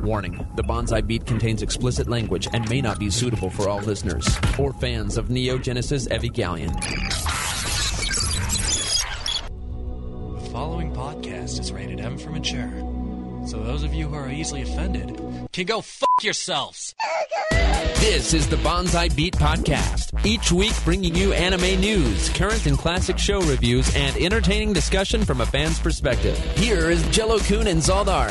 Warning The Bonsai Beat contains explicit language and may not be suitable for all listeners or fans of Neon Genesis Evangelion. The following podcast is rated M for mature. So those of you who are easily offended can go fuck yourselves. This is the Bonsai Beat Podcast. Each week bringing you anime news, current and classic show reviews, and entertaining discussion from a fan's perspective. Here is Jello Kun and Zaldar.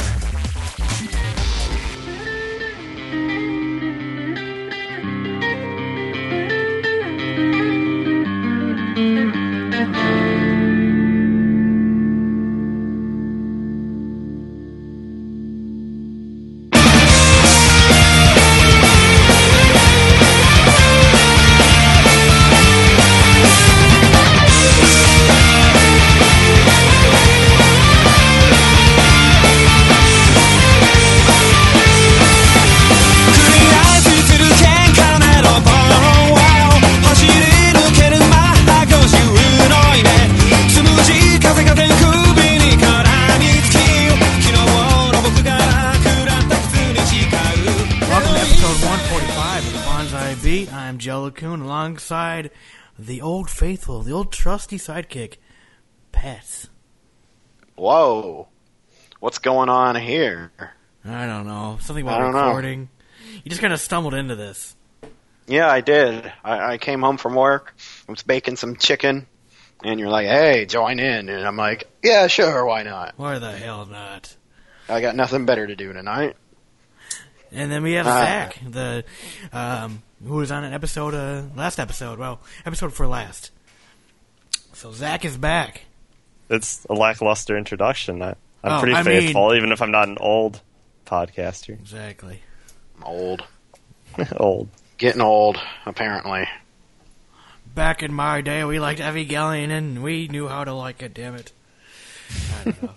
Trusty sidekick, Pat. Whoa. What's going on here? I don't know. Something I about don't know. recording. You just kind of stumbled into this. Yeah, I did. I, I came home from work, I was baking some chicken, and you're like, hey, join in. And I'm like, yeah, sure, why not? Why the hell not? I got nothing better to do tonight. And then we have Ah. Zach, the um, who was on an episode, uh, last episode. Well, episode for last. So Zach is back. it's a lackluster introduction. I, I'm Oh, pretty I mean- faithful, even if I'm not an old podcaster. Exactly. I'm old. old. Getting old, apparently. Back in my day, we liked Evangelion, and we knew how to like it. Damn it! I don't know.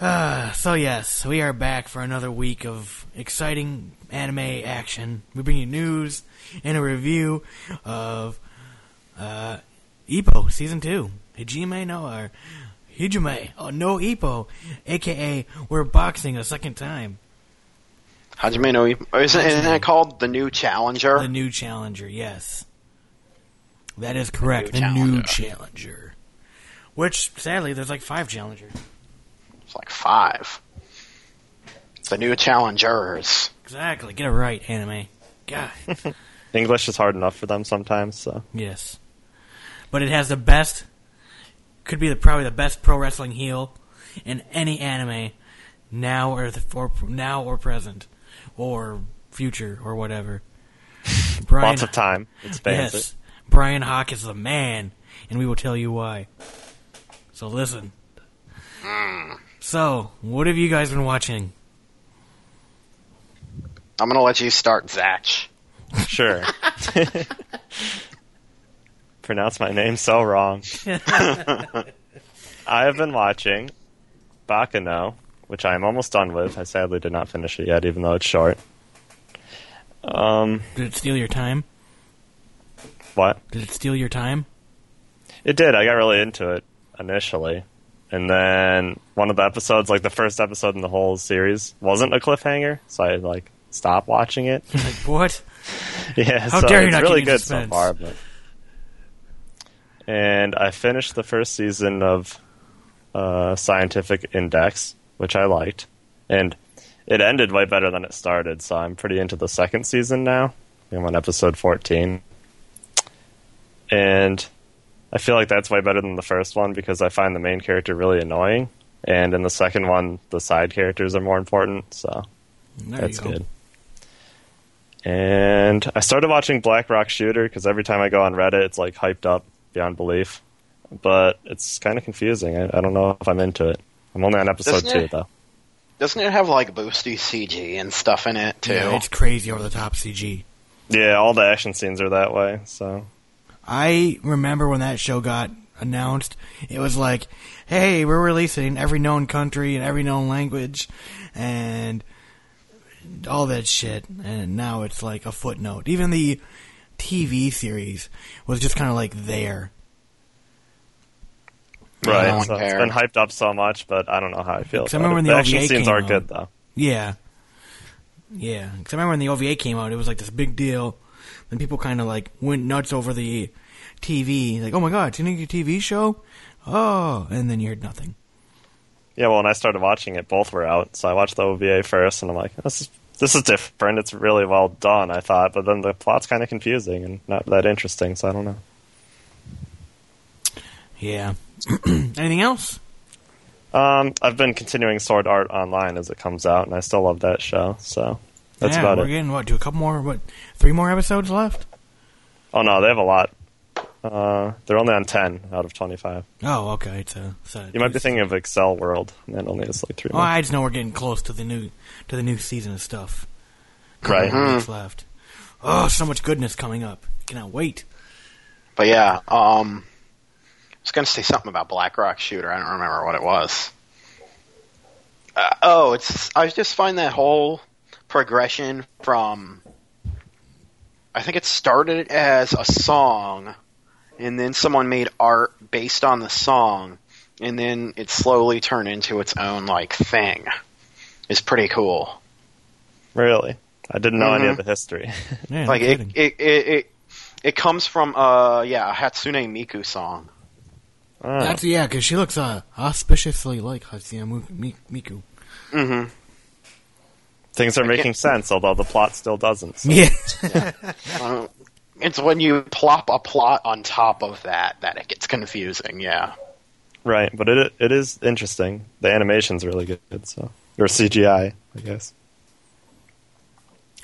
Uh, so yes, we are back for another week of exciting anime action. We bring you news and a review of uh, Ippo season two. Hijime no or Hijime oh, no Ippo, aka we're boxing a second time. Hajime no Ippo- oh, Isn't, isn't that called the new challenger? The new challenger, yes. That is correct. The new new challenger. challenger. Which, sadly, there's like five challengers. It's like five. The new challengers. Exactly. Get it right, anime. God. English is hard enough for them sometimes, so yes. But it has the best, could be the probably the best pro wrestling heel in any anime, now or the, or now or present, or future or whatever. Brian, lots of time. It spans Yes, Bryan Hawk is the man, and we will tell you why. So listen. Mm. So, what have you guys been watching? I'm gonna let you start, Zach. Sure. Pronounce my name so wrong. I have been watching Baccano, which I am almost done with. I sadly did not finish it yet, even though it's short. Um, Did it steal your time? what? Did it steal your time? It did. I got really into it initially. And then one of the episodes, like the first episode in the whole series, wasn't a cliffhanger, so I like stopped watching it. like, what? yeah, How so dare you it's not really keep me in good so far. But... And I finished the first season of uh, Scientific Index, which I liked, and it ended way better than it started. So I'm pretty into the second season now. I'm on episode 14, and I feel like that's way better than the first one because I find the main character really annoying, and in the second one, the side characters are more important. So There that's go. good. And I started watching Black Rock Shooter because every time I go on Reddit, it's like hyped up beyond belief. But it's kind of confusing. I, I don't know if I'm into it. I'm only on episode Doesn't two, it- though. Doesn't it have like boosty CG and stuff in it too? Yeah, it's crazy over the top CG. Yeah, all the action scenes are that way. So I remember when that show got announced, it was like, hey, we're releasing in every known country and every known language and all that shit. And now it's like a footnote. Even the TV series was just kind of like there. Right, don't so it's care. been hyped up so much, but I don't know how I feel. 'Cause I remember it. when the the action OVA scenes came are out. good though. Yeah. Yeah. Because I remember when the OVA came out, it was like this big deal. Then people kind of like went nuts over the TV. Like, oh my god, it's a new TV show? Oh. And then you heard nothing. Yeah, well, when I started watching it, both were out. So I watched the OVA first, and I'm like, this is this is different. It's really well done, I thought, but then the plot's kind of confusing and not that interesting. So I don't know. Yeah. Anything else? Um, I've been continuing Sword Art Online as it comes out, and I still love that show. So that's yeah, about we're it. getting what? Do a couple more? What? Three more episodes left? Oh no, they have a lot. Uh, they're only on ten out of twenty-five. Oh, okay. It's a. It's a You might be thinking of Accel World, and that only has like three. Oh, more. I just know we're getting close to the new to the new season of stuff. right. Couple weeks left. Oh, so much goodness coming up. Cannot wait. But yeah, um, I was going to say something about Black Rock Shooter. I don't remember what it was. Uh, oh, it's I just find that whole progression from. I think it started as a song, and then someone made art based on the song, and then it slowly turned into its own like thing. Is pretty cool. Really, I didn't know any Mhm. of the history. Yeah, no like it, it, it, it, it comes from uh yeah a Hatsune Miku song. Oh. That's yeah, because she looks uh, auspiciously like Hatsune Mu- Miku. Mm-hmm. Things are making sense, although the plot still doesn't. so- Yeah. Uh, it's when you plop a plot on top of that that it gets confusing. Yeah. Right, but it it is interesting. The animation's really good, so or CGI, I guess.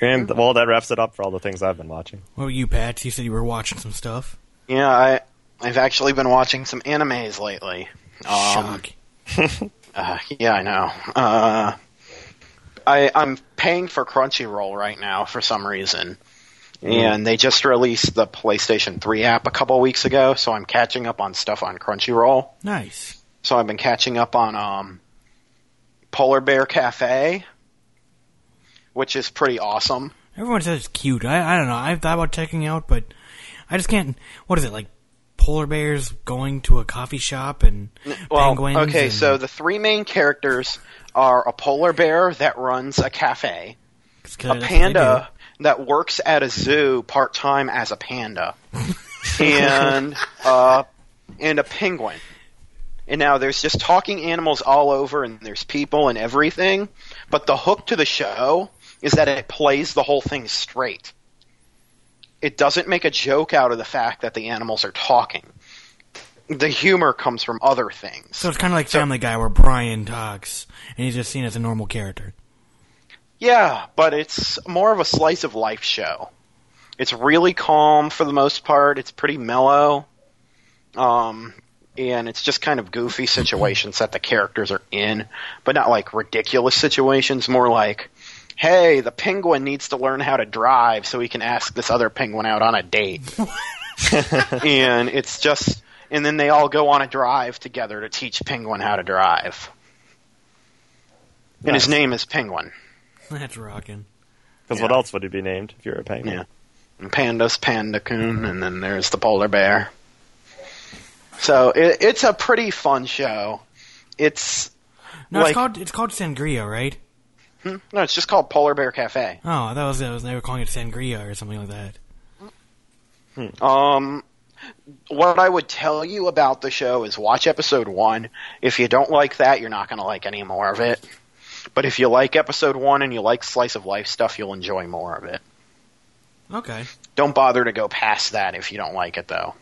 And well, that wraps it up for all the things I've been watching. what about you, Pat? You said you were watching some stuff. Yeah, I I've actually been watching some animes lately. Um, Shock. uh, yeah, I know. Uh, I I'm paying for Crunchyroll right now for some reason. And they just released the PlayStation 3 app a couple weeks ago, so I'm catching up on stuff on Crunchyroll. Nice. So I've been catching up on um, Polar Bear Cafe, which is pretty awesome. Everyone says it's cute. I I don't know. I've thought about checking out, but I just can't. What is it like? Polar bears going to a coffee shop and Well, penguins. okay, and- so the three main characters are a polar bear that runs a cafe, a that's what they panda that works at a zoo part time as a panda, and uh, and a penguin. And now there's just talking animals all over, and there's people and everything. But the hook to the show is that it plays the whole thing straight. It doesn't make a joke out of the fact that the animals are talking. The humor comes from other things. So it's kind of like So- Family Guy, where Brian talks and he's just seen as a normal character. Yeah, but it's more of a slice of life show. It's really calm for the most part. It's pretty mellow. Um, and it's just kind of goofy situations that the characters are in, but not like ridiculous situations, more like, hey, the penguin needs to learn how to drive so he can ask this other penguin out on a date. and it's just, and then they all go on a drive together to teach Penguin how to drive. And his name is Penguin. That's rocking. Because Yeah. what else would he be named if you're a penguin? Yeah. And Panda's Panda-kun, and then there's the polar bear. So it, it's a pretty fun show. It's No, Like- it's called it's called Sangria, right? hmm, no, it's just called Polar Bear Cafe. Oh, that was, that was they were calling it Sangria or something like that. Um, what I would tell you about the show is watch episode one. If you don't like that, you're not going to like any more of it. But if you like episode one and you like slice of life stuff, you'll enjoy more of it. Okay. Don't bother to go past that if you don't like it, though.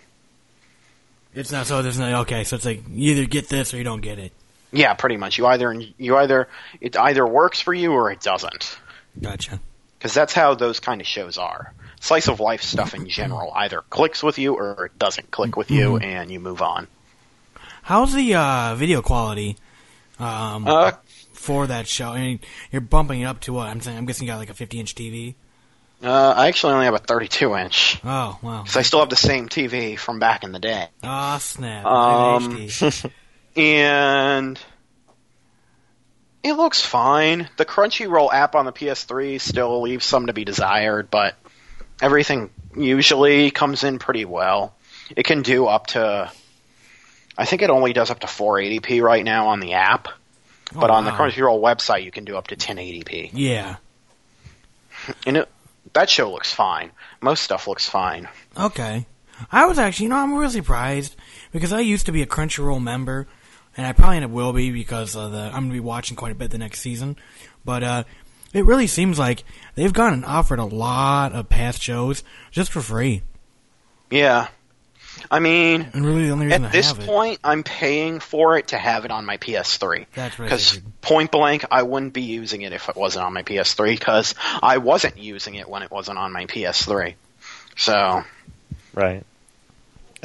It's not so. There's no okay. So it's like you either get this or you don't get it. Yeah, pretty much. You either you either it either works for you or it doesn't. Gotcha. because that's how those kind of shows are. Slice of life stuff in general either clicks with you or it doesn't click with you, and you move on. How's the uh, video quality um, Uh, for that show? I mean, you're bumping it up to what? I'm saying. I'm guessing you got like a 50 inch TV. uh, I actually only have a 32 inch, Oh wow. So I still have the same TV from back in the day, Ah snap. Um, and it looks fine. The Crunchyroll app on the PS3 still leaves some to be desired, but everything usually comes in pretty well. It can do up to, I think it only does up to 480p right now on the app, but on the. Crunchyroll website, you can do up to 1080p. Yeah. And it, that show looks fine. Most stuff looks fine. Okay. I was actually, you know, I'm really surprised because I used to be a Crunchyroll member, and I probably will be because of the I'm gonna be watching quite a bit the next season. But uh, it really seems like they've gone and offered a lot of past shows just for free. Yeah. I mean, And really, the only reason at I this have it. point, I'm paying for it to have it on my PS3. That's what I Because point blank, I wouldn't be using it if it wasn't on my PS3. Because I wasn't using it when it wasn't on my PS3. So, Right.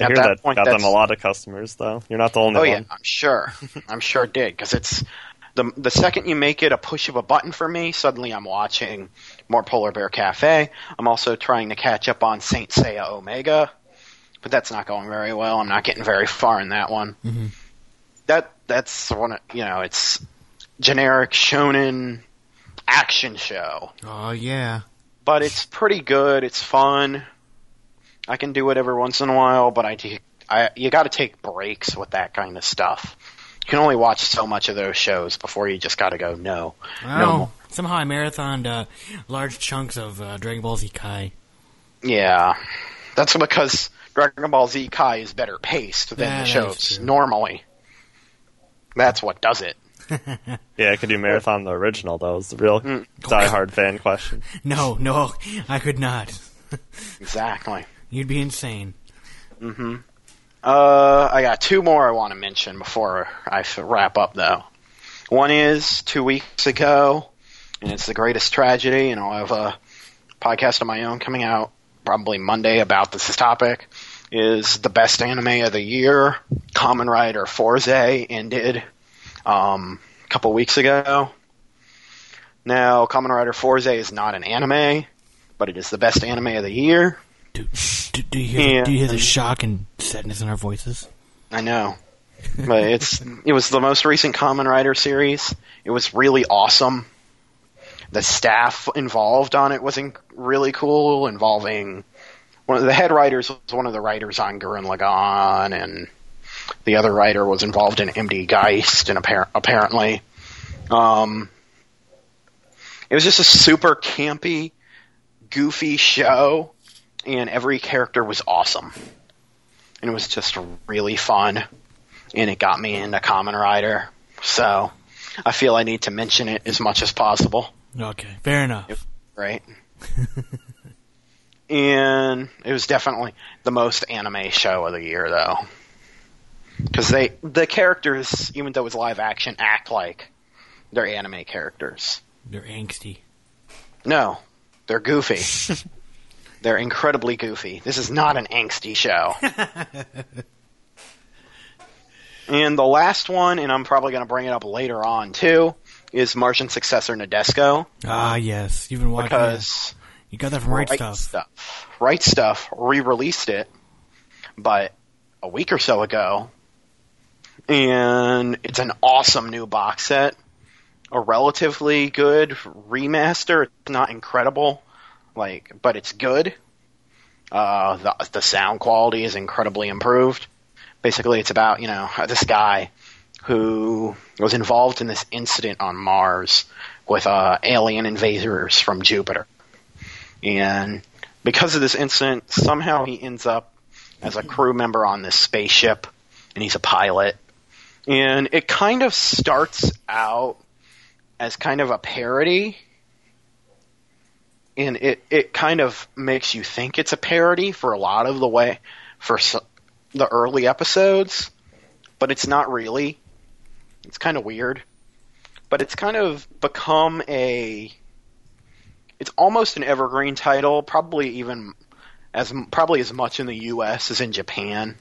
I At hear that that point, got them a lot of customers, though. You're not the only oh one. yeah, I'm sure. I'm sure it did because it's the the second you make it a push of a button for me, suddenly I'm watching more Polar Bear Cafe. I'm also trying to catch up on Saint Seiya Omega, but that's not going very well. I'm not getting very far in that one. Mhm. That that's one. of- You know, it's generic shonen action show, Oh yeah. but it's pretty good. It's fun. I can do it every once in a while, but I, I you got to take breaks with that kind of stuff. You can only watch so much of those shows before you just got to go no. Well, more. somehow I marathoned uh, large chunks of uh, Dragon Ball Z Kai. Yeah, that's because Dragon Ball Z Kai is better paced than Yeah, the shows normally. That's what does it. Yeah, I could do marathon the original, though? Is the real Mm. die-hard fan question. No, no, I could not. Exactly. You'd be insane. Uh, I got two more I want to mention before I wrap up, though. One is two weeks ago, and it's the greatest tragedy, and I'll have a podcast of my own coming out probably Monday about this topic. Is the best anime of the year? Kamen Rider Fourze ended um, a couple weeks ago. Now, Kamen Rider Fourze is not an anime, but it is the best anime of the year. Do, do, do, you, hear, Yeah. do you hear the shock and sadness in our voices? I know. But it's it was the most recent Kamen Rider series. It was really awesome. The staff involved on it was in, really cool, involving one of the head writers was one of the writers on Gurren Lagann, and the other writer was involved in MD Geist, and appar- apparently, um, it was just a super campy, goofy show, and every character was awesome and it was just really fun, and it got me into Kamen Rider. So I feel I need to mention it as much as possible, Okay, fair enough. right? and it was definitely the most anime show of the year, though, because they the characters, even though it's live action, act like they're anime characters. They're angsty. No, they're goofy. they're incredibly goofy. This is not an angsty show. and the last one, and I'm probably going to bring it up later on too, is Martian Successor Nadesico Ah, yes. You've been watching because You got that from Right, Stuff. Right Stuf re-released it, but a week or so ago, and it's an awesome new box set. A relatively good remaster. It's not incredible, like, but it's good. Uh, the the sound quality is incredibly improved. Basically, it's about you know this guy who was involved in this incident on Mars with uh, alien invaders from Jupiter. And because of this incident, somehow he ends up as a crew member on this spaceship, and he's a pilot. And it kind of starts out as kind of a parody, and it, it kind of makes you think it's a parody for a lot of the way, for s the early episodes, but it's not really. It's kind of weird. But it's kind of become a it's almost an evergreen title, probably even as probably as much in the U.S. as in Japan,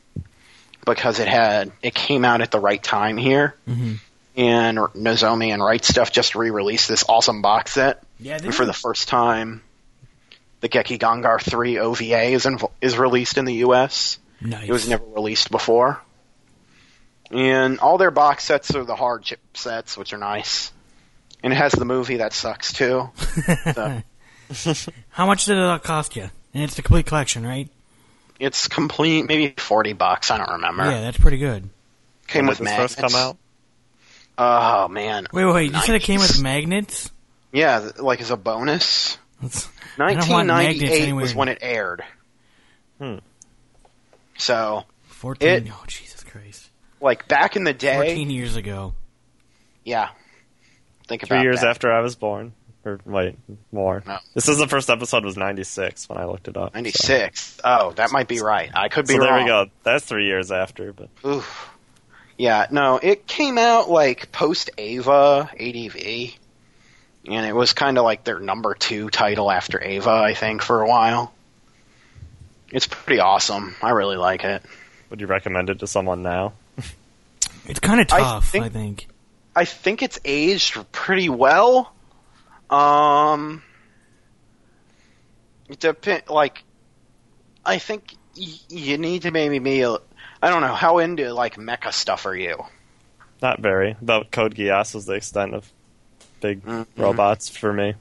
because it had it came out at the right time here, Mhm. and Nozomi and Right Stuf just re-released this awesome box set, Yeah, and for the first time, the Gekiganger three OVA is inv- is released in the U.S. Nice. It was never released before. And all their box sets are the hard chip sets, which are nice. And it has the movie that sucks too. So How much did it cost you? And it's the complete collection, right? it's complete, maybe forty bucks. I don't remember. Yeah, that's pretty good. Came When with magnets. first come out? Oh man. Wait, wait. You said it came with magnets. Yeah, like as a bonus. That's- I don't want magnets 1998 was when it aired. Hmm. So, Fourteen. it- oh Jesus Christ! like back in the day, Fourteen years ago. yeah. Think Three years that. after I was born. Or wait, more. No. This is the first episode was 96 when I looked it up. so- 96. Oh, that might be right. I could be So, there wrong. we go. That's three years after, but Oof. Yeah, no, it came out like post Eva ADV, and it was kind of like their number two title after Eva, I think, for a while. It's pretty awesome. I really like it. would you recommend it to someone now? It's kind of tough. I think- think. I think it's aged pretty well. Um, it depend. Like, I think y- you need to maybe be. a- I don't know how into like mecha stuff are you? Not very. About Code Geass is the extent of big Mhm. robots for me.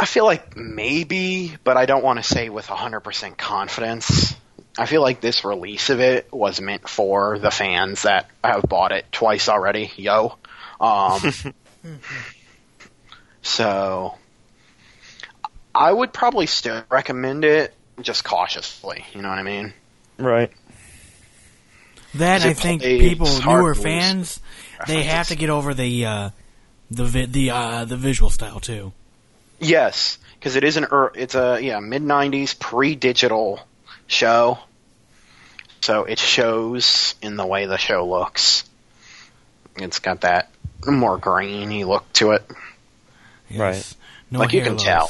I feel like maybe, but I don't want to say with 100% confidence. I feel like this release of it was meant for the fans that have bought it twice already. Yo. Um, so, I would probably still recommend it, just cautiously. You know what I mean? Right. That I think people, newer fans, they have to get over the uh, the vi- the uh, the visual style too. Yes, because it is an er, it's a yeah mid '90s pre-digital show, so it shows in the way the show looks. It's got that more grainy look to it, Yes. No like you can loss. tell.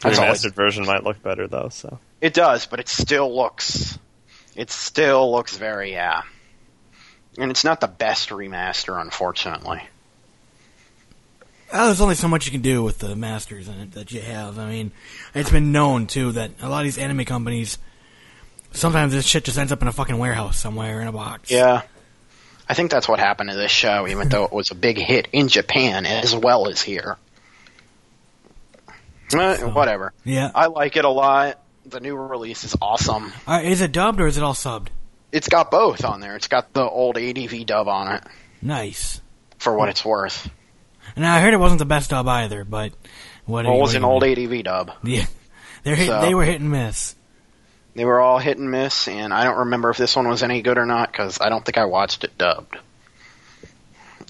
The That's all it, remastered version might look better though. So it does, but it still looks it still looks very yeah, and it's not the best remaster, unfortunately. Oh, there's only so much you can do with the masters in it that you have. I mean, it's been known too that a lot of these anime companies sometimes this shit just ends up in a fucking warehouse somewhere in a box. Yeah. I think that's what happened to this show, even though it was a big hit in Japan as well as here. Eh, So- whatever. Yeah. I like it a lot. The new release is awesome. Uh, is it dubbed or is it all subbed? It's got both on there. It's got the old ADV dub on it, Nice. for what it's worth. And I heard it wasn't the best dub either, but what? Well, it was an old? ADV dub. Yeah, they're So- they were hit and miss. They were all hit and miss, and I don't remember if this one was any good or not because I don't think I watched it dubbed.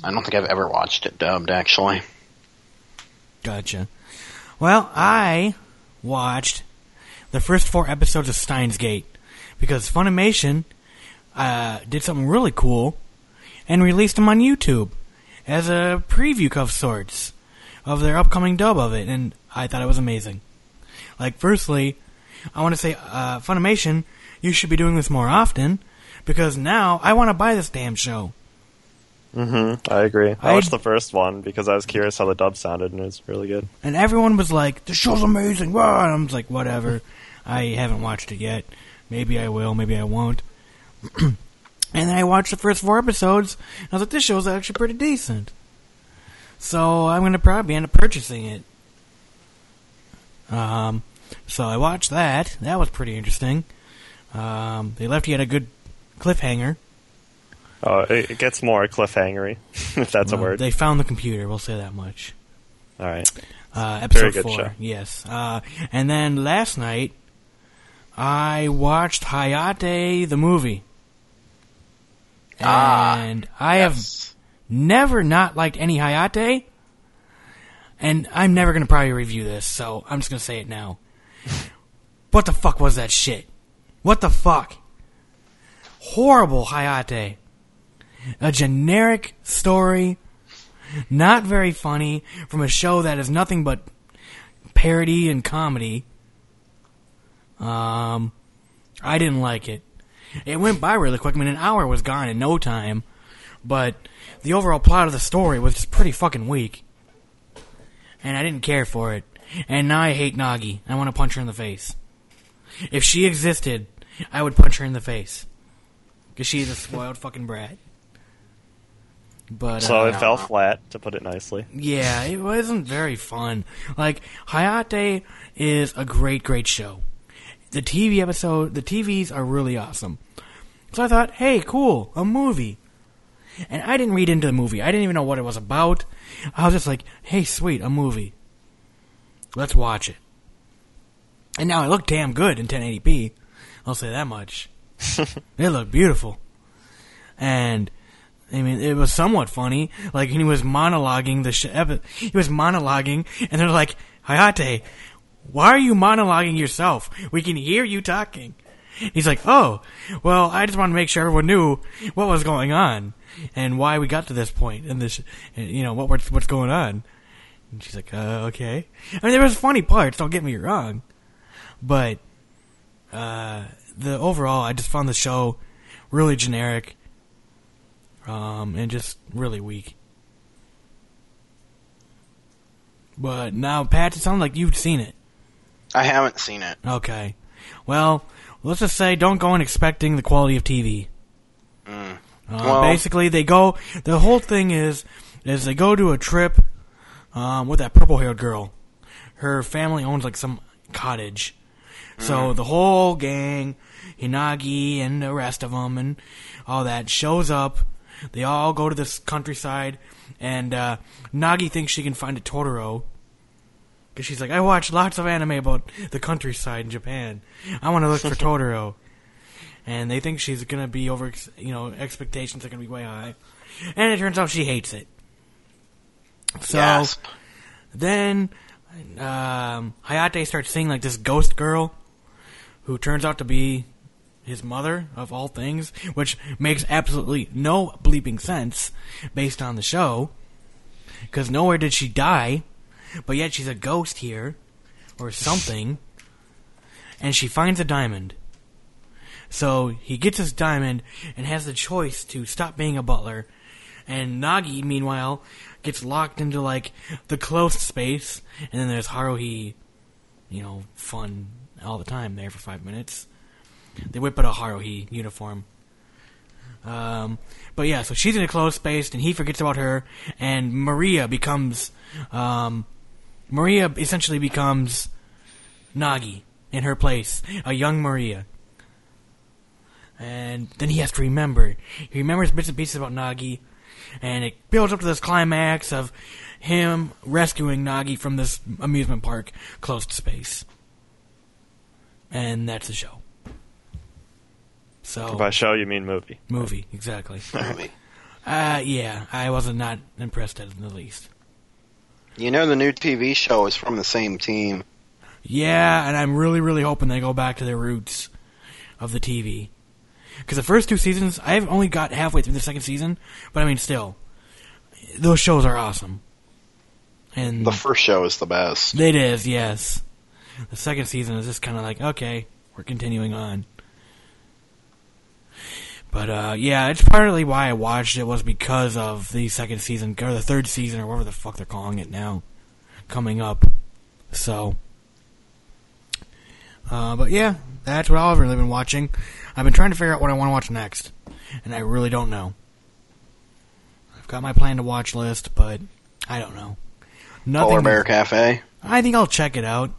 I don't think I've ever watched it dubbed, actually. Gotcha. Well, I watched the first four episodes of Steins Gate because Funimation uh, did something really cool and released them on YouTube as a preview of sorts of their upcoming dub of it, and I thought it was amazing. Like, firstly, I want to say, uh, Funimation, you should be doing this more often because now I want to buy this damn show. hmm I agree. I I- watched the first one because I was curious how the dub sounded, and it was really good. And everyone was like, "The show's amazing!" Rah! And I'm just like, "Whatever." I haven't watched it yet. Maybe I will. Maybe I won't. and then I watched the first four episodes. And I was like, "This show's actually pretty decent." So I'm gonna probably end up purchasing it. Um, so I watched that. That was pretty interesting. Um, they left you at a good cliffhanger. Oh, it, gets more cliffhangery, if that's a word. They found the computer. We'll say that much. All right. Uh, episode good four. show. Yes. Uh, and then last night, I watched Hayate the movie. Ah, And I have never not liked any Hayate. And I'm never going to probably review this, so I'm just going to say it now. what the fuck was that shit? What the fuck? Horrible Hayate. A generic story, not very funny, from a show that is nothing but parody and comedy. Um, I didn't like it. It went by really quick. I mean, an hour was gone in no time. But the overall plot of the story was just pretty fucking weak. And I didn't care for it. And now I hate Nagi. I want to punch her in the face. If she existed, I would punch her in the face. Because she is a spoiled fucking brat. But, So uh, it fell flat, to put it nicely. yeah, it wasn't very fun. Like Hayate is a great, great show. The TV episode, the TVs are really awesome. So I thought, hey, cool, a movie. And I didn't read into the movie. I didn't even know what it was about. I was just like, hey, sweet, a movie. Let's watch it. And now it looked damn good in 1080p. I'll say that much. it looked beautiful. And I mean, it was somewhat funny. Like he was monologuing the sh- epi- he was monologuing, and they're like, "Hayate, why are you monologuing yourself? We can hear you talking." He's like, "Oh, well, I just want to make sure everyone knew what was going on and why we got to this point and this, you know, what what's what's going on." And she's like, uh, "Okay." I mean, there was funny parts. Don't get me wrong, but uh, the overall, I just found the show really generic um, and just really weak. But now, Pat, it sounds like you've seen it. I haven't seen it. Okay. Well, let's just say don't go in expecting the quality of TV. Uh, Well- basically, they go. The whole thing is, is they go to a trip um, with that purple-haired girl. Her family owns like some cottage, so the whole gang, Hinagi and the rest of them, and all that shows up. They all go to this countryside, and uh, Nagi thinks she can find a Totoro. Because she's like, I watch lots of anime about the countryside in Japan. I want to look for Totoro. And they think she's going to be over, you know, expectations are going to be way high. And it turns out she hates it. So then um, Hayate starts seeing like this ghost girl who turns out to be his mother of all things, which makes absolutely no bleeping sense based on the show. Because nowhere did she die, but yet she's a ghost here or something, and she finds a diamond. So he gets his diamond and has the choice to stop being a butler. And Nagi, meanwhile, gets locked into like the closed space, and then there's Haruhi, you know, fun all the time there for five minutes. They whip out a Haruhi uniform. Um, but yeah, so she's in a closed space, and he forgets about her, and Maria becomes, um, Maria essentially becomes Nagi in her place, a young Maria. And then he has to remember. He remembers bits and pieces about Nagi, and it builds up to this climax of him rescuing Nagi from this amusement park closed space. And that's the show. So By show, you mean movie. movie exactly. Movie. uh, yeah, I wasn't not impressed in the least. You know the new TV show is from the same team. Yeah, and I'm really, really hoping they go back to their roots of the TV. Because the first two seasons, I've only got halfway through the second season, but I mean, still, those shows are awesome. And The first show is the best. it is, yes. The second season is just kind of like, okay, we're continuing on. But uh, yeah, it's partly why I watched it was because of the second season or the third season or whatever the fuck they're calling it now, coming up. So, uh, but yeah, that's what I've really been watching. I've been trying to figure out what I want to watch next, and I really don't know. I've got my plan to watch list, but I don't know. Nothing. Polar Bear Cafe. I think I'll check it out.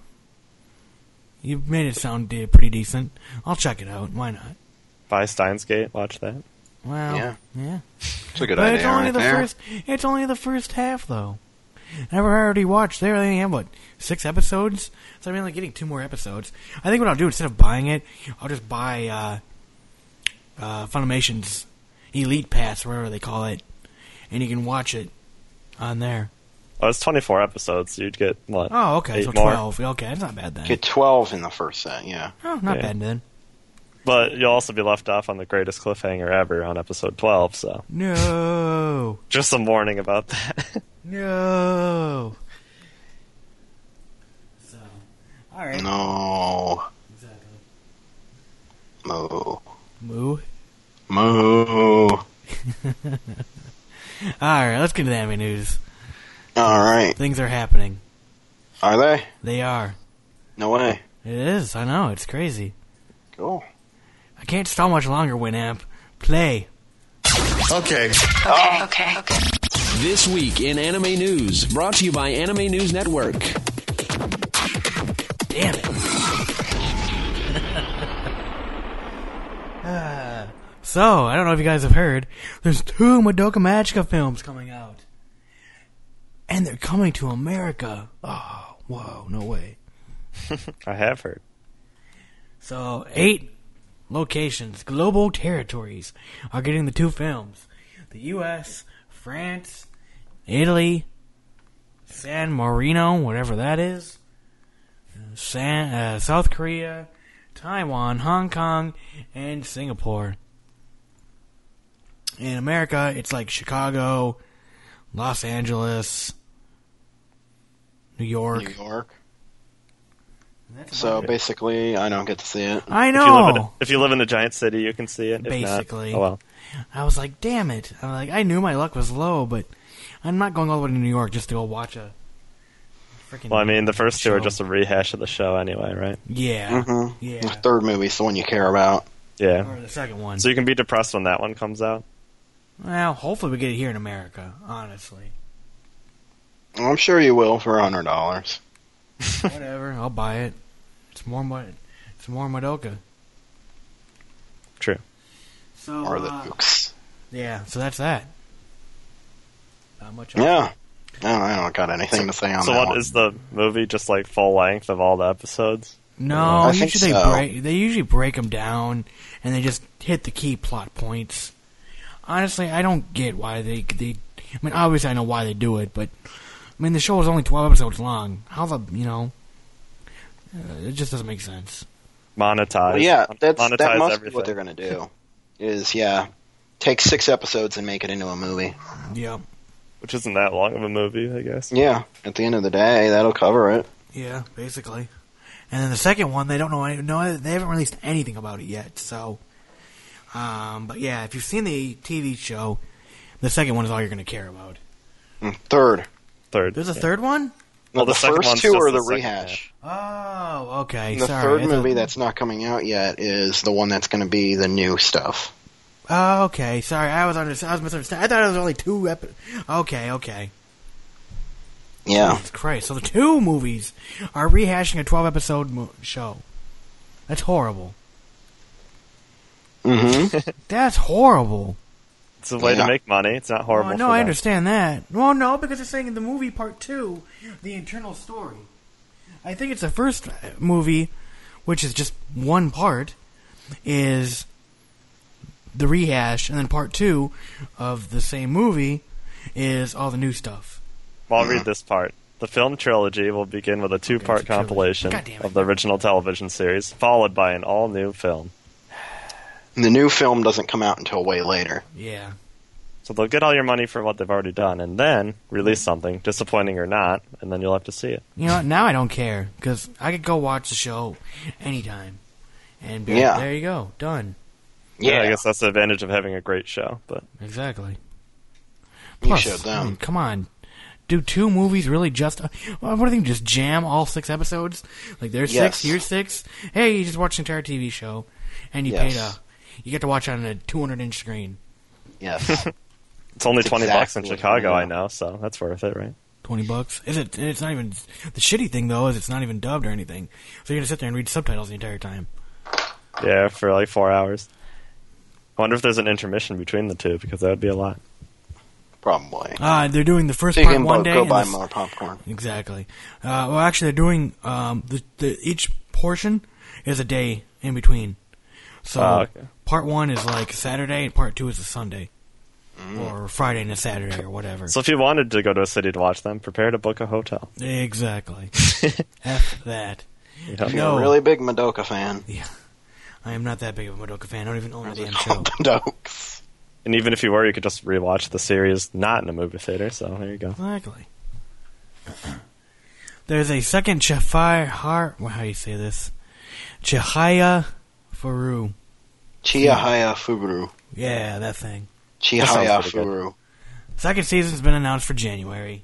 You made it sound pretty decent. I'll check it out. Why not? By Steins Gate, watch that. Well, Yeah. yeah. It's a good But idea it's only right the there. first. It's only the first half, though. I've already watched. They only have what six episodes, so I'm only getting two more episodes. I think what I'll do instead of buying it, I'll just buy uh, uh, Funimation's Elite Pass, whatever they call it, and you can watch it on there. Oh, it's 24 episodes. So you'd get what? Oh, okay, Eight so more. twelve. Okay, that's not bad then. Get 12 in the first set, yeah. Oh, not Yeah. bad then. But you'll also be left off on the greatest cliffhanger ever on episode 12. So No, just some warning about that. no. So, all right. No. Exactly. Moo. Moo. Moo. All right, let's get to the anime news. Alright. Things are happening. Are they? They are. No way. It is. I know. It's crazy. Cool. I can't stall much longer, Winamp. Play. Okay. Okay, okay, okay. This week in anime news, brought to you by Anime News Network. Damn it. So, I don't know if you guys have heard, there's two Madoka Magica films coming out. And they're coming to America. Oh, whoa, no way. I have heard. So, eight locations, global territories, are getting the two films the U.S., France, Italy, San Marino, whatever that is, San, uh, South Korea, Taiwan, Hong Kong, and Singapore. In America, it's like Chicago, Los Angeles, New York. New York. That's So it. basically, I don't get to see it. I If you, live in know. a, if you live in a giant city, you can see it. If not- Basically. oh well. I was like, damn it. I'm like, I knew my luck was low, but I'm not going all the way to New York just to go watch a freaking. Well, I mean, the first two are just a rehash of the show anyway, right? Yeah. hmm Yeah. The third movie's the one you care about. Yeah. Or the second one. So you can be depressed when that one comes out. well, hopefully we get it here in America, honestly. I'm sure you will for a hundred dollars. Whatever, I'll buy it. It's more Mo- it's more Madoka. True. So, Or the uh, Dukes. yeah, so that's that. Not much else. Yeah. No, I don't got anything to say on So that what one. is the movie? Just like full length of all the episodes? No, I think usually so. they break. They usually break them down, and they just hit the key plot points. Honestly, I don't get why they they. I mean, obviously I know why they do it, but I mean the show is only twelve episodes long. How the you know? Uh, it just doesn't make sense. Monetize. Well, yeah, that's monetize that must everything. be what they're gonna do. Is yeah, take six episodes and make it into a movie. Yeah, Which isn't that long of a movie, I guess. Yeah, at the end of the day, that'll cover it. yeah, basically. And then the second one, they don't know. Any, no, they haven't released anything about it yet. So, um, but yeah, if you've seen the TV show, the second one is all you're going to care about. Third, Third. There's a yeah. third one. No, Well, the, the first two are the the second rehash. Oh, okay. The sorry. third I thought- movie that's not coming out yet is the one that's going to be the new stuff. Oh, okay. Sorry, I was under, I was misunderstanding. I thought it was only two epi- Okay, okay. Yeah, Jesus Christ! So the two movies are rehashing a twelve episode mo- show. That's horrible. hmm That's horrible. It's a way Yeah. to make money. It's not horrible. Oh, no, I them. understand that. Well, no, because it's saying in the movie part two, the internal story. I think it's the first uh, movie, which is just one part, is the rehash, and then part two of the same movie is all the new stuff. Well, I'll read this part. The film trilogy will begin with a two-part it's a trilogy. compilation God damn it. of the original television series, followed by an all-new film. The new film doesn't come out until way later. Yeah. So they'll get all your money for what they've already done, and then release something, disappointing or not, and then you'll have to see it. You know what? Now I don't care because I could go watch the show anytime, and be like, Yeah. there you go, done. Yeah, Yeah, I guess that's the advantage of having a great show. But Exactly. you Plus, showed I them. mean, come on, do two movies really just? Uh, what do you think? Just jam all six episodes? Like there's Yes. six, here's six. Hey, you just watched the entire TV show, and you Yes. paid a. You get to watch it on a 200 inch screen. Yes, it's only That's twenty bucks in Chicago, I I know. know, so that's worth it, right? 20 bucks. Is it? It's not even. The shitty thing though is it's not even dubbed or anything. So you're gonna sit there and read subtitles the entire time. Yeah, for like four hours. I wonder if there's an intermission between the two because that would be a lot. probably. Uh, they're doing the first So you part can one bo- day. go and buy the s- more popcorn. Exactly. Uh, well, actually, they're doing um, the, the each portion is a day in between. So Oh, okay. part one is like Saturday, and part two is a Sunday, mm. or Friday and a Saturday, or whatever. So if you wanted to go to a city to watch them, prepare to book a hotel. exactly. F that. You know? If No. you're a really big Madoka fan, Yeah. I am not that big of a Madoka fan. I don't even own the damn show. Madokes. And even if you were, you could just rewatch the series not in a movie theater. So there you go. Exactly. There's a second Chafai Har. well, How do you say this? Chihaya Furu. Chihaya Furu. Yeah, that thing. Chihaya sounds pretty. Furu. Second season's been announced for January.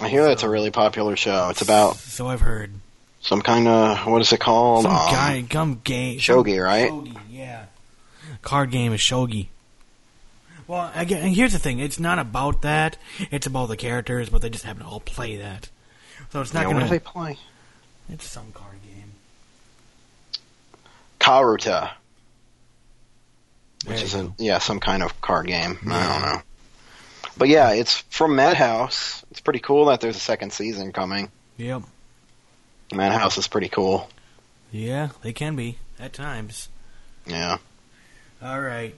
I hear that's a really popular show. It's about So I've heard. some kind of what is it called? Some Um, guy, some game. shogi, right? Shogi, yeah. Card game is shogi. Well, again, and here's the thing: it's not about that. It's about the characters, but they just happen to all play that. So it's not Yeah, gonna. do they play? It's some card game. Karuta. which is a yeah some kind of card game. I don't know, but yeah, it's from Madhouse. It's pretty cool that there's a second season coming. Yep. Madhouse is pretty cool. Yeah, they can be at times. Yeah. All right.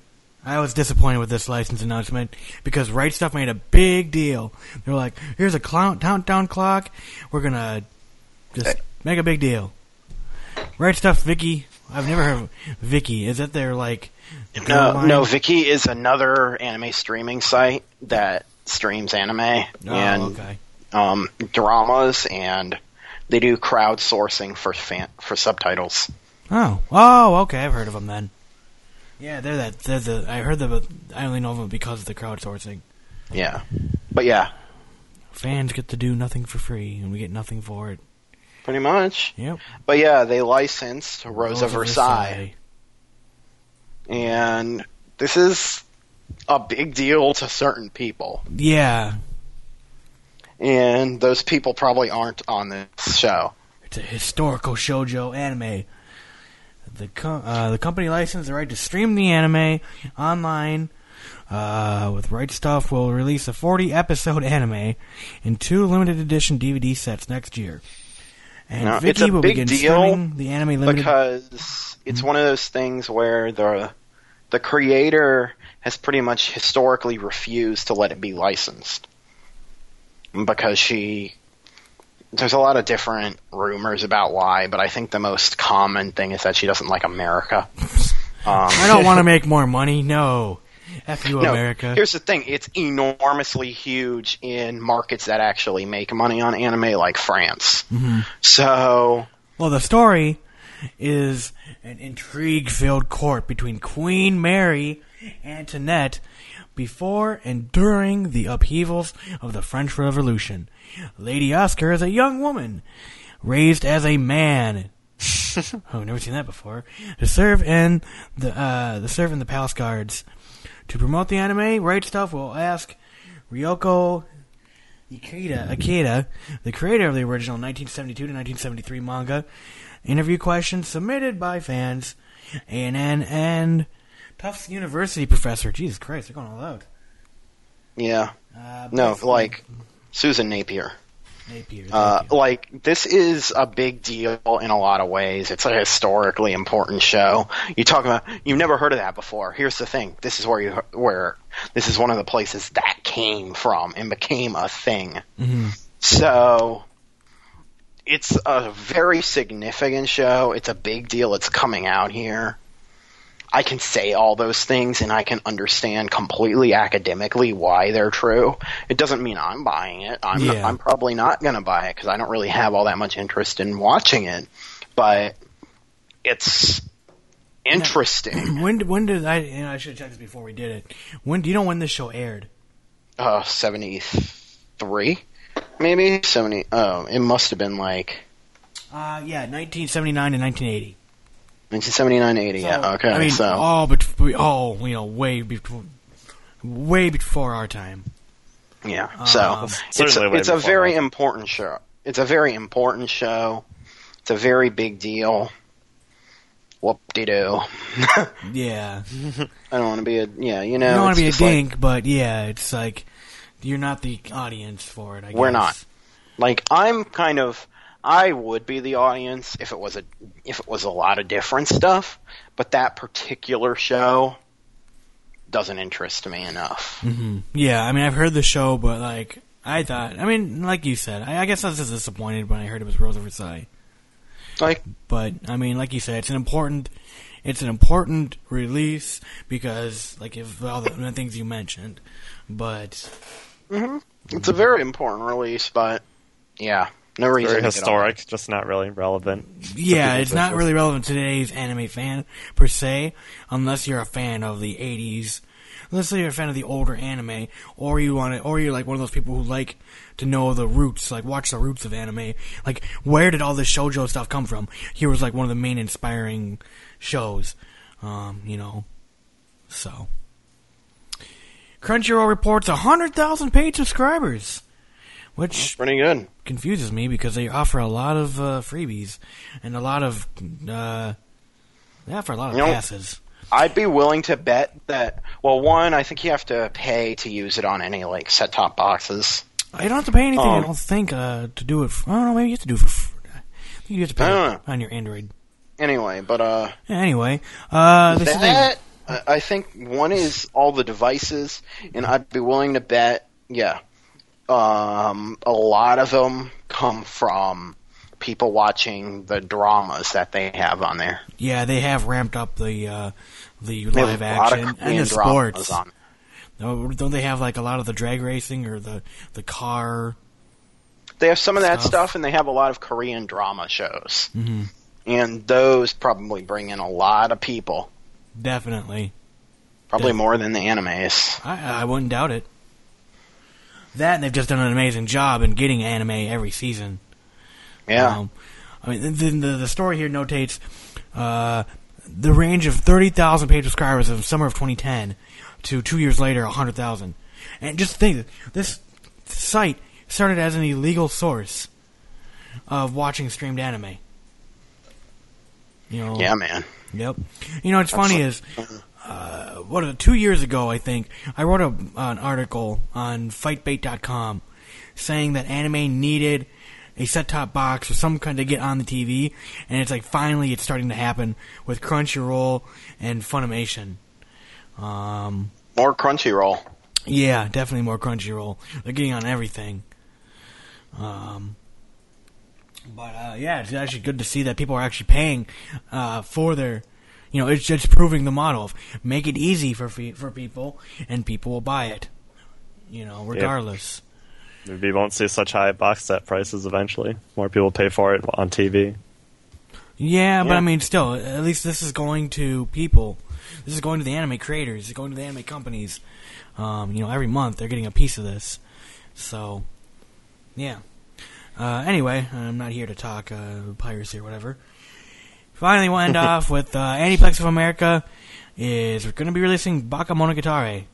I was disappointed with this license announcement because Right Stuf made a big deal. They're like, "Here's a clown countdown clock. We're gonna just make a big deal." Right Stuf, Vicky. I've never heard of Viki. Is that their like? No, line? no, Viki is another anime streaming site that streams anime Oh, and okay. um, dramas, and they do crowdsourcing for fan- for subtitles. Oh, oh, okay. I've heard of them then. Yeah, they're that. They're the. I heard them. but I only know them because of the crowdsourcing. Yeah, but yeah, Fans get to do nothing for free, and we get nothing for it. Pretty much. Yep. But yeah, they licensed Rosa, Rose of Versailles, and this is a big deal to certain people, Yeah, and those people probably aren't on this show. It's a historical shoujo anime. The co- uh, the company licensed the right to stream the anime online. Uh, with Right Stuf, will release a 40 episode anime in two limited edition DVD sets next year. And it's Viki a will begin deal the anime limited. because it's one of those things where the the creator has pretty much historically refused to let it be licensed because she there's a lot of different rumors about why, but I think the most common thing is that she doesn't like America. Um, I don't want to make more money. No, F you, no, America. Here's the thing: it's enormously huge in markets that actually make money on anime, like France. Mm-hmm. So Well, the story is an intrigue-filled court between Queen Mary and Antoinette before and during the upheavals of the French Revolution. Lady Oscar is a young woman raised as a man. oh, I've never seen that before. To serve in the uh, to serve in the palace guards. To promote the anime, Right Stuf will ask Riyoko Ikeda, Ikeda, the creator of the original 1972 to 1973 manga, interview questions submitted by fans, ANN, and Tufts University professor. Jesus Christ, they're going all out. yeah, Uh, no, like Susan Napier. Napier. Uh, like this is a big deal in a lot of ways. It's a historically important show. You talk about you've never heard of that before. Here's the thing: this is where you where this is one of the places that came from and became a thing. Mhm. So it's a very significant show. It's a big deal. It's coming out here. I can say all those things and I can understand completely academically why they're true. It doesn't mean I'm buying it. I'm Yeah. I'm probably not going to buy it because I don't really have all that much interest in watching it. But it's interesting. when when did I? And I should have checked this before we did it. When do you know when this show aired? Uh, seventy three, maybe seventy. Oh, it must have been like Uh, yeah, 1979 to 1980. 1979, 80. So, yeah. Okay. I mean, so all but all you know, way before, way before our time. Yeah. So Um, it's a, it's a very mine. important show. It's a very important show. It's a very big deal. Whoop de doo. Yeah, I don't want to be a yeah. You know, I don't want to be a just like- dink, but yeah, it's like you're not the audience for it. I guess. We're not. Like I'm kind of. I would be the audience if it was a if it was a lot of different stuff, but that particular show doesn't interest me enough. hmm Yeah, I mean, I've heard the show, but like, I thought, I mean, like you said, I, I guess I was just disappointed when I heard it was Rose of Versailles. Like But I mean, like you said, it's an important, it's an important release because, like, if all the, the things you mentioned. But it's a very important release, but yeah, no reason. Very to get on historic, just not really relevant. yeah, it's not really relevant to today's anime fan per se, unless you're a fan of the '80s. Let's say you're a fan of the older anime, or you want to, or you're like one of those people who like to know the roots, like watch the roots of anime. Like, where did all this shojo stuff come from? Here was like one of the main inspiring shows, um, you know. So, Crunchyroll reports hundred thousand paid subscribers, which Pretty good. confuses me because they offer a lot of uh, freebies and a lot of uh, they offer a lot of You know- passes. I'd be willing to bet that. Well, one, I think you have to pay to use it on any like set top boxes. You don't have to pay anything. I Um, don't think uh, to do it. For, I don't know. Maybe you have to do it for. I you have to pay I on your Android. Anyway, but uh, anyway, uh, this is the that I I think one is all the devices, and I'd be willing to bet, yeah, um, a lot of them come from people watching the dramas that they have on there. Yeah, they have ramped up the uh, the live a lot of action and the sports. No, Don't they have like a lot of the drag racing or the the car? They have some of that Stuff. stuff, and they have a lot of Korean drama shows, hmm and those probably bring in a lot of people, Definitely, probably Def- more than the animes. I, I wouldn't doubt it. That and they've just done an amazing job in getting anime every season. Yeah, Um, I mean, the, the, the story here notates uh, the range of 30,000 paid subscribers in summer of 2010 to two years later, 100,000. And just think, this site started as an illegal source of watching streamed anime. You know, yeah, man. Yep. You know what's funny is, uh, what two years ago I think I wrote a, an article on FightBait.com saying that anime needed a set-top box or some kind to get on the TV, and it's like finally it's starting to happen with Crunchyroll and Funimation. Um, More Crunchyroll. yeah, definitely more Crunchyroll. They're getting on everything. Um, but uh, yeah, it's actually good to see that people are actually paying uh, for their. You know, it's just proving the model of make it easy for for people, and people will buy it. You know, regardless. Maybe you won't see such high box set prices eventually. More people pay for it on TV. Yeah, but I mean, still, at least this is going to people. This is going to the anime creators. It's going to the anime companies. Um, you know, every month they're getting a piece of this. So, yeah. Uh, anyway, I'm not here to talk uh, piracy or whatever. Finally, we'll end off with uh, Aniplex of America is going to be releasing Bakemonogatari.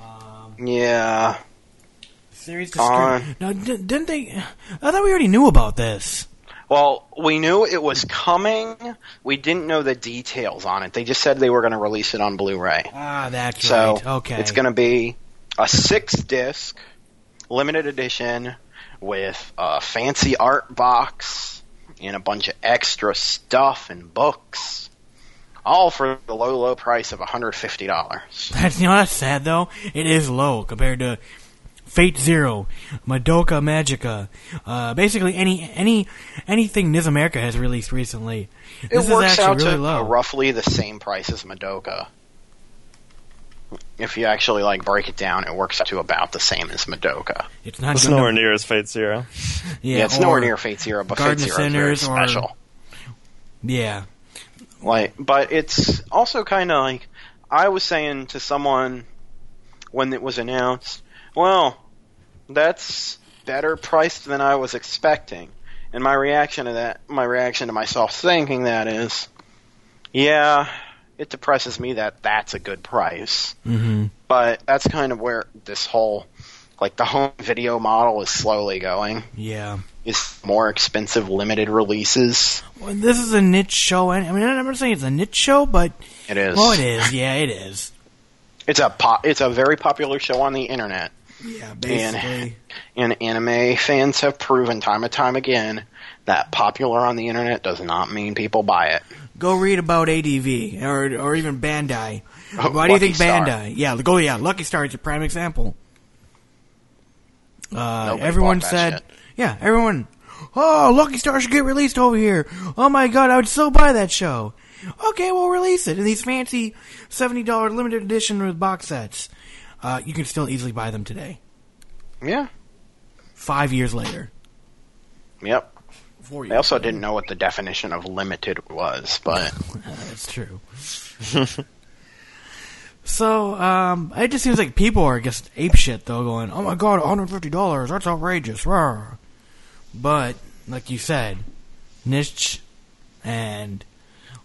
Um, Yeah, series to Uh, stream. Now, d- didn't they? I thought we already knew about this. Well, we knew it was coming. We didn't know the details on it. They just said they were going to release it on Blu-ray. Ah, that's So right. Okay. it's going to be a six-disc limited edition with a fancy art box and a bunch of extra stuff and books, all for the low, low price of $150. That's you know that's sad though. It is low compared to Fate Zero, Madoka Magica, uh, basically any any anything NIS America has released recently. It This is works actually out really to roughly the same price as Madoka. If you actually like break it down, it works out to about the same as Madoka. It's not It's Gundam- nowhere near as Fate Zero. Yeah, Yeah, it's nowhere near Fate Zero, but Garden Fate of Zero is very Sinners or- special. Yeah, Like, but it's also kind of like I was saying to someone when it was announced. Well, that's better priced than I was expecting, and my reaction to that, my reaction to myself thinking that is, yeah, it depresses me that that's a good price. hmm But that's kind of where this whole, like the home video model is slowly going. yeah. Is more expensive limited releases. Well, this is a niche show. and- I mean, I'm not saying it's a niche show, but It is. well, it is. Yeah, it is. It's a pop. It's a very popular show on the internet, Yeah, basically. and anime fans have proven time and time again that popular on the internet does not mean people buy it. Go read about ADV or or even Bandai. Oh, Why do you think Star. Bandai? Yeah, go yeah. Lucky Star is a prime example. Uh, everyone said, shit. yeah, everyone. Oh, Lucky Star should get released over here. Oh my god, I would still buy that show. Okay, we'll release it in these fancy seventy dollar limited edition with box sets. Uh, you can still easily buy them today. Yeah. Five years later. Yep. Four I also didn't know what the definition of limited was, but That's true. so, um, it just seems like people are just ape shit though, going, "Oh my god, one hundred fifty dollars? That's outrageous!" Rawr. But, like you said, niche and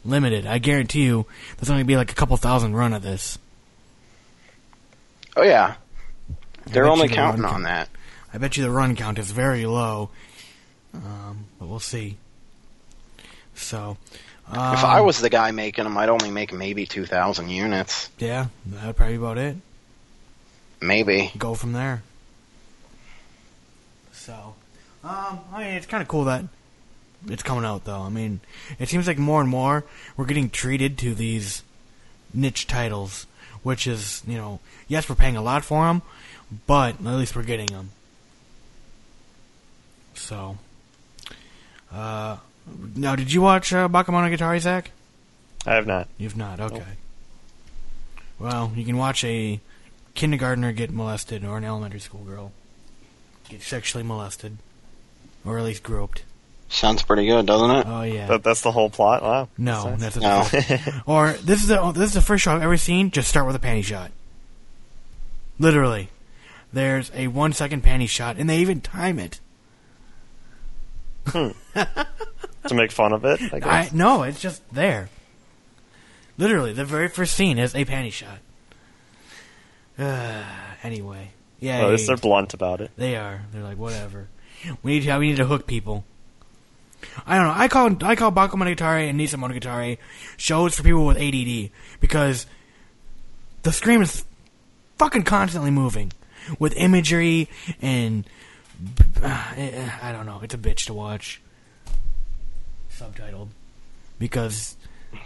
limited. I guarantee you, there's only gonna be like a couple thousand run of this. oh yeah, they're only you the counting run on that. I bet you the run count is very low. Um, but we'll see. So, if Um, I was the guy making them, I'd only make maybe 2,000 units. yeah, that'd probably be about it. Maybe. Go from there. So, um, I mean, it's kind of cool that it's coming out, though. I mean, it seems like more and more we're getting treated to these niche titles, which is, you know, yes, we're paying a lot for them, but at least we're getting them. So, uh, now, did you watch uh, Bakemonogatari, Zach? I have not. You've not, okay. Well, you can watch a kindergartner get molested or an elementary school girl get sexually molested, or at least groped. Sounds pretty good, doesn't it? Oh yeah. That, that's the whole plot. Wow. no, that's a, No. or this is the oh, this is the first show I've ever seen. Just start with a panty shot. Literally, there's a one second panty shot, and they even time it. To make fun of it. I I no, it's just there. Literally, the very first scene is a panty shot. Uh, anyway, yeah, Well, at least they're blunt about it. They are. They're like whatever. We need to. We need to hook people. I don't know. I call I call Bakemonogatari and Nisemonogatari shows for people with ADD because the screen is fucking constantly moving with imagery and Eh, eh, I don't know. It's a bitch to watch. Subtitled because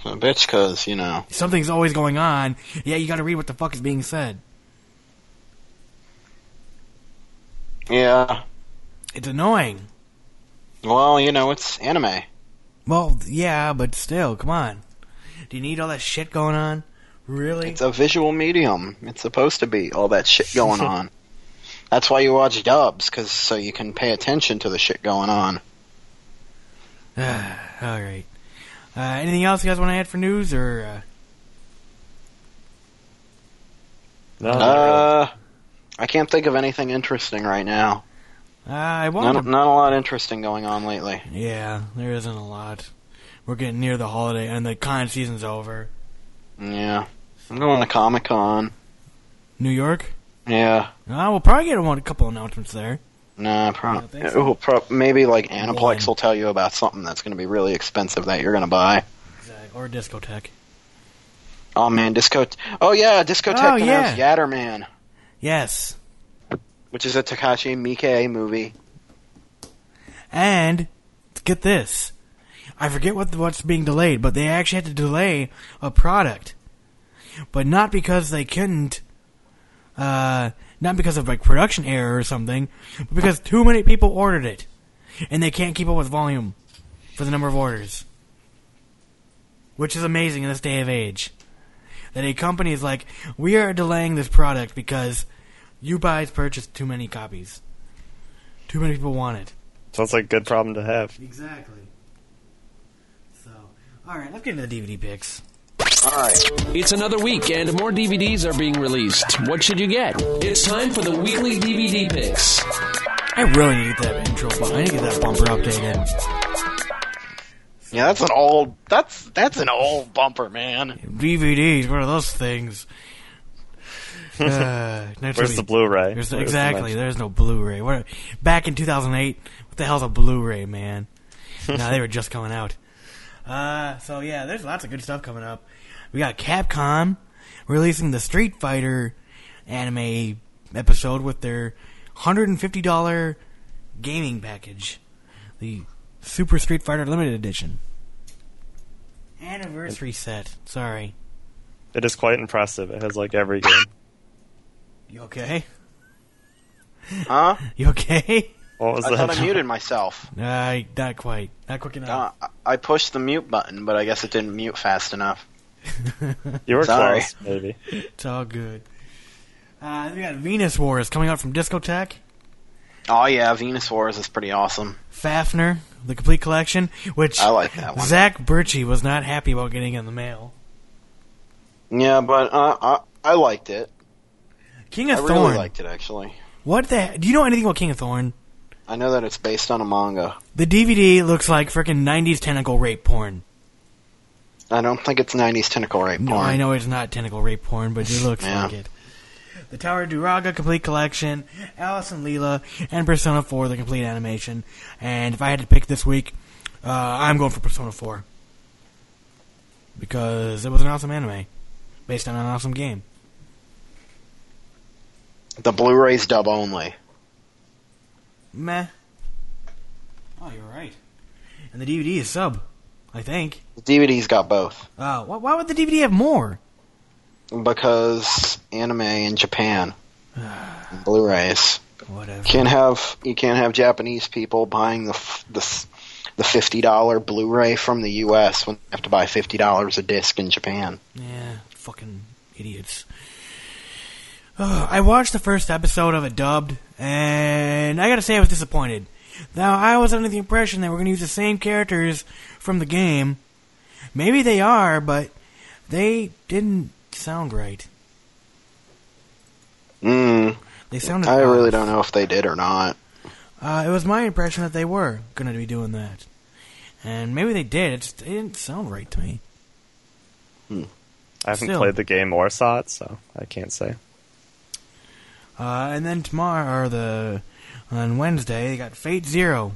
A bitch, because, you know. something's always going on. Yeah, you got to read what the fuck is being said. Yeah. It's annoying. Well, you know, it's anime. Well, yeah, but still, come on. Do you need all that shit going on? Really? It's a visual medium. It's supposed to be all that shit going on. That's why you watch dubs, cause so you can pay attention to the shit going on. all right. Uh, anything else you guys want to add for news, or uh, No, not really. Uh, I can't think of anything interesting right now. uh, I want Not, to? not a lot interesting going on lately. Yeah, there isn't a lot. We're getting near the holiday, and the con season's over. Yeah. I'm going to Comic Con. New York. Yeah. Uh, we'll probably get one, a couple announcements there. Nah, You pro- so? pro- maybe like Aniplex One. will tell you about something that's going to be really expensive that you're going to buy. Or Discotek. Oh man, Disco. oh yeah, Discotek Oh, yeah. Yatterman, Yes, which is a Takashi Miike movie. and get this. I forget what what's being delayed, but they actually had to delay a product, but not because they couldn't. Uh, not because of like production error or something, but because too many people ordered it, and they can't keep up with volume for the number of orders. Which is amazing in this day of age. That a company is like, we are delaying this product because you guys purchased too many copies. Too many people want it. Sounds like a good problem to have. Exactly. So, alright, let's get into the DVD picks. All right, It's another week and more DVDs are being released. What should you get? It's time for the weekly DVD picks. I really need that intro, but I need to get that bumper updated. yeah, that's an old. That's that's an old bumper, man. DVDs, what are those things? Uh, Where's the Blu-ray? There's the- Where's exactly. next- there's no Blu-ray. What, back in 2008, what the hell's a Blu-ray, man? nah, they were just coming out. Uh, so yeah, there's lots of good stuff coming up. We got Capcom releasing the Street Fighter anime episode with their $150 gaming package, the Super Street Fighter Limited Edition. Anniversary set. Sorry. It is quite impressive. It has like every game. You okay? Huh? You okay? What was I that? thought I muted myself. Uh, not quite. Not quick enough. Uh, I pushed the mute button, but I guess it didn't mute fast enough. You were Sorry. close, maybe. It's all good. Uh, we got Venus Wars coming out from Discotek. Oh yeah, Venus Wars is pretty awesome. Fafner, the complete collection, which I like that one. Zach Birchie was not happy about getting in the mail. Yeah, but uh, I, I liked it. King of I of really Thorn. liked it actually. What the? Do you know anything about King of Thorn? I know that it's based on a manga. The DVD looks like freaking '90s tentacle rape porn. I don't think it's '90s tentacle rape No, porn. I know it's not tentacle rape porn, but it looks Yeah. like it. The Tower of Druaga complete collection, Alice and Leela, and Persona 4 the complete animation. And if I had to pick this week, uh, I'm going for Persona 4. because it was an awesome anime based on an awesome game. The Blu-ray's dub only. Meh. Oh, you're right. And the DVD is sub, I think. The DVD's got both Uh, why, why would the DVD have more? because anime in Japan, Blu-rays. Whatever. Can't have you can't have Japanese people buying the the the fifty dollar Blu-ray from the U.S. when they have to buy fifty dollars a disc in Japan. Yeah, fucking idiots. I watched the first episode of it dubbed, and I gotta say I was disappointed. Now, I was under the impression they were gonna use the same characters from the game. Maybe they are, but they didn't sound right. Mm, They sounded. I really off. don't know if they did or not. Uh, it was my impression that they were gonna be doing that, and maybe they did. It just it didn't sound right to me. Hmm. I haven't Still. played the game or saw it, so I can't say. Uh, and then tomorrow, or the on Wednesday, they got Fate Zero.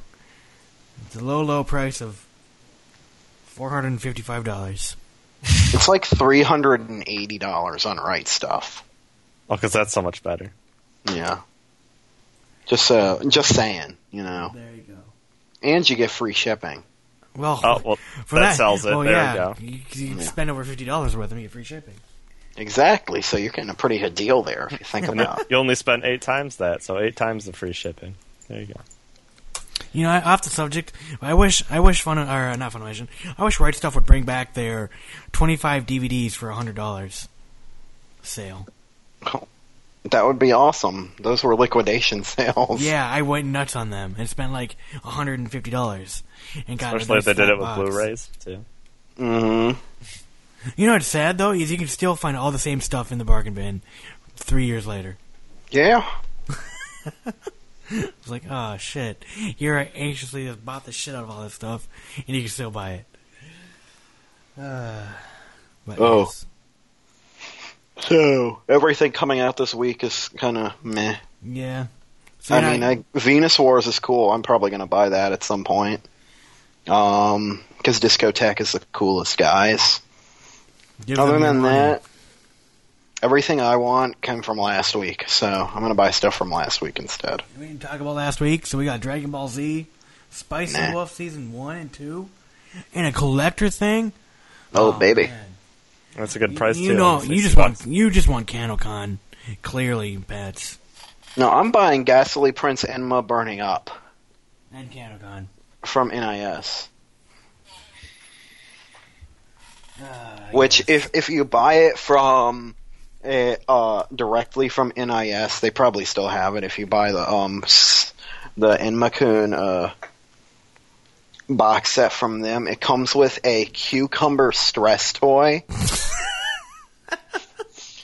It's a low, low price of four hundred and fifty-five dollars. It's like three hundred and eighty dollars on Right Stuf. Oh, because that's so much better. Yeah. Just uh, just saying, you know. There you go. And you get free shipping. Well, Oh, well, for that sells it. Well, There yeah, we go. You, you Yeah. spend over fifty dollars worth and you get free shipping. Exactly. So you're getting a pretty good deal there if you think about it. You only spent eight times that, so eight times the free shipping. There you go. You know, off the subject, I wish I wish Fun or uh, not Funimation. I wish Right Stuf would bring back their twenty-five DVDs for hundred dollars sale. That would be awesome. Those were liquidation sales. Yeah, I went nuts on them and spent like hundred and fifty dollars and got Especially if they did it with box. Blu-rays too. hmm You know what's sad though is you can still find all the same stuff in the bargain bin three years later. Yeah. It's like, oh shit, you're anxiously just bought the shit out of all this stuff, and you can still buy it. Uh, Oh. yes. So everything coming out this week is kind of meh. yeah. So I mean, I, Venus Wars is cool. I'm probably going to buy that at some point. Um, because Discotek is the coolest guys. Give Other than that, everything I want came from last week, so I'm going to buy stuff from last week instead. we didn't talk about last week, so we got Dragon Ball Z, Spicy Nah. Wolf season one and two, and a collector thing. Oh, baby. man. That's a good price You too. know, you just bucks. want you just want Kanokon, clearly, pets No, I'm buying Ghastly Prince Enma Burning Up and Kanokon. from NIS. Uh, Which, yes. if if you buy it from uh, uh, directly from NIS, they probably still have it. If you buy the um the Enmakun uh box set from them, it comes with a cucumber stress toy.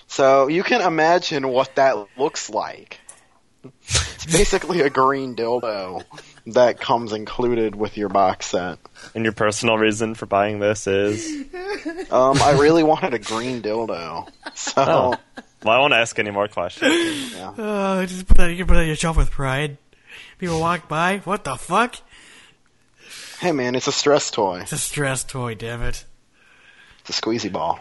so you can imagine what that looks like. It's basically a green dildo that comes included with your box set. And your personal reason for buying this is? Um, I really wanted a green dildo, so. Oh. Well, I won't ask any more questions. Yeah. Uh, just put that, you can put that on your shelf with pride. People walk by, what the fuck? Hey man, it's a stress toy. It's a stress toy, damn it. It's a squeezy ball.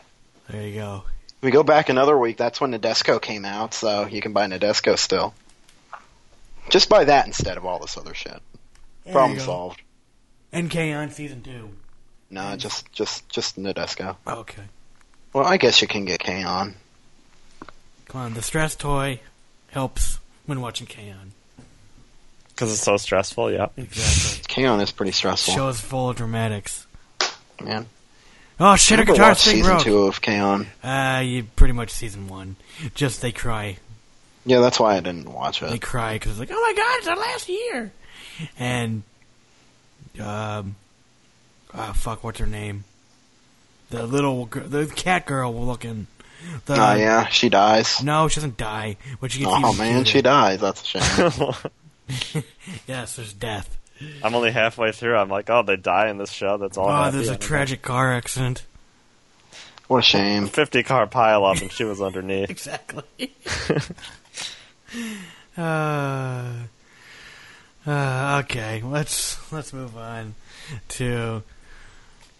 There you go. We go back another week. That's when Nadesico came out, so you can buy Nadesico still. Just buy that instead of all this other shit. There Problem you go. solved. NK on season two. No, just just just Nadesico. Okay. Well, I guess you can get K-On. Come on, the stress toy helps when watching K-On. Because it's so stressful, yeah. Exactly. K-On is pretty stressful, Show is full of dramatics. man. Oh shit, a Never guitar watched string season broke. two of K-On. Uh, you pretty much season one. Just they cry. Yeah, that's why I didn't watch it. They cry because it's like, oh my god, it's our last year. And, um, ah, fuck, what's her name? The little, gir- the cat girl looking. The, Oh yeah, she dies. No, she doesn't die. But she gets Oh even man, she dies. That's a shame. Yes, there's death. I'm only halfway through. I'm like, oh, they die in this show. That's all. Oh, happy there's a tragic car accident. what a shame. 50 car pile up, and she was underneath. Exactly. uh, uh, okay, let's let's move on to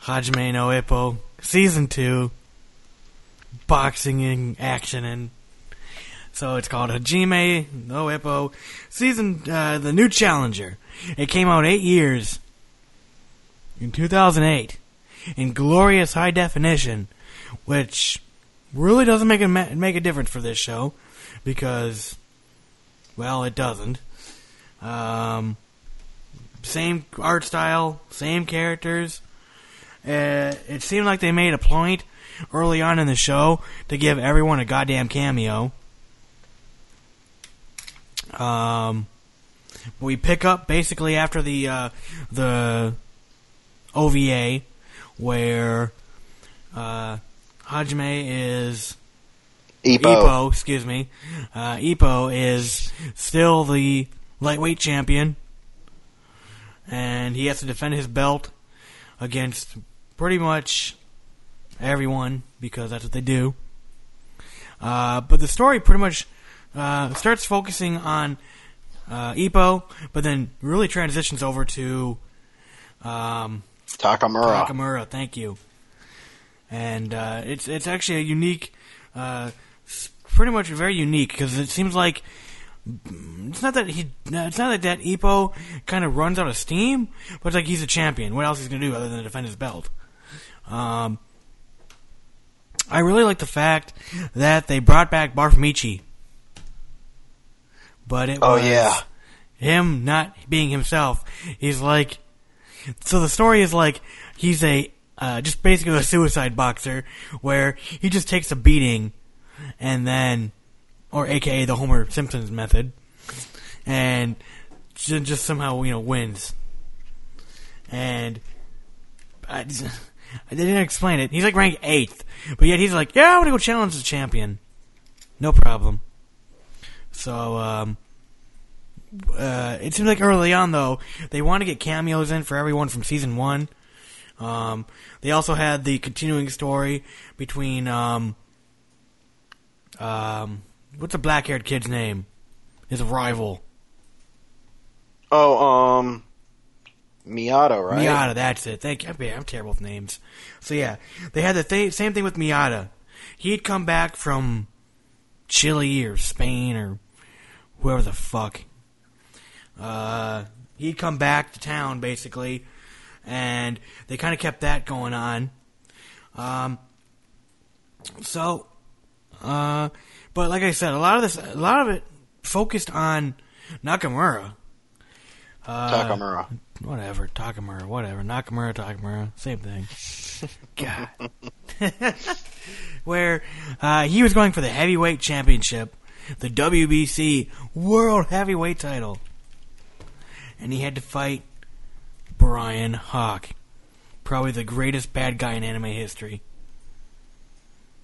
Hajime no Ippo season two, boxing in action, and so it's called Hajime no Ippo season, uh, the new challenger. It came out eight years in 2008 in glorious high definition, which really doesn't make a make a difference for this show because, well, it doesn't. Um, same art style, same characters. Uh, it seemed like they made a point early on in the show to give everyone a goddamn cameo. Um, we pick up basically after the uh, the OVA where uh, Hajime is Ippo, excuse me. Uh, is still the lightweight champion, and he has to defend his belt against pretty much everyone because that's what they do. Uh, but the story pretty much uh, starts focusing on uh, but then really transitions over to um, Takamura. Nakamura. Thank you. And uh, it's it's actually a unique, uh, pretty much very unique because it seems like it's not that he, it's not like that Ippo kind of runs out of steam, but it's like he's a champion. What else he's gonna do other than defend his belt? Um, I really like the fact that they brought back Barf Michi, but it Oh, was yeah. him not being himself. He's like, so the story is like he's a uh, just basically a suicide boxer where he just takes a beating and then, or AKA the Homer Simpsons method, and just somehow you know wins. And I, I didn't explain it. He's like ranked eighth, but yet he's like, yeah, I'm gonna go challenge the champion. No problem. So, um, uh, it seems like early on though they want to get cameos in for everyone from season one. Um, they also had the continuing story between um, um, what's the black-haired kid's name? His rival, Oh, um, Miyata, right? Miyata. That's it. Thank you. I'm terrible with names. So yeah, they had the th- same thing with Miyata. He'd come back from Chile or Spain or whoever the fuck. Uh, he'd come back to town basically, and they kind of kept that going on. Um, so, uh, but like I said, a lot of this, a lot of it focused on Nakamura. Uh, Takamura. Whatever, Takamura, whatever, Nakamura, Takamura, same thing. God. Where uh, he was going for the heavyweight championship, the WBC World Heavyweight title, and he had to fight Bryan Hawk, probably the greatest bad guy in anime history.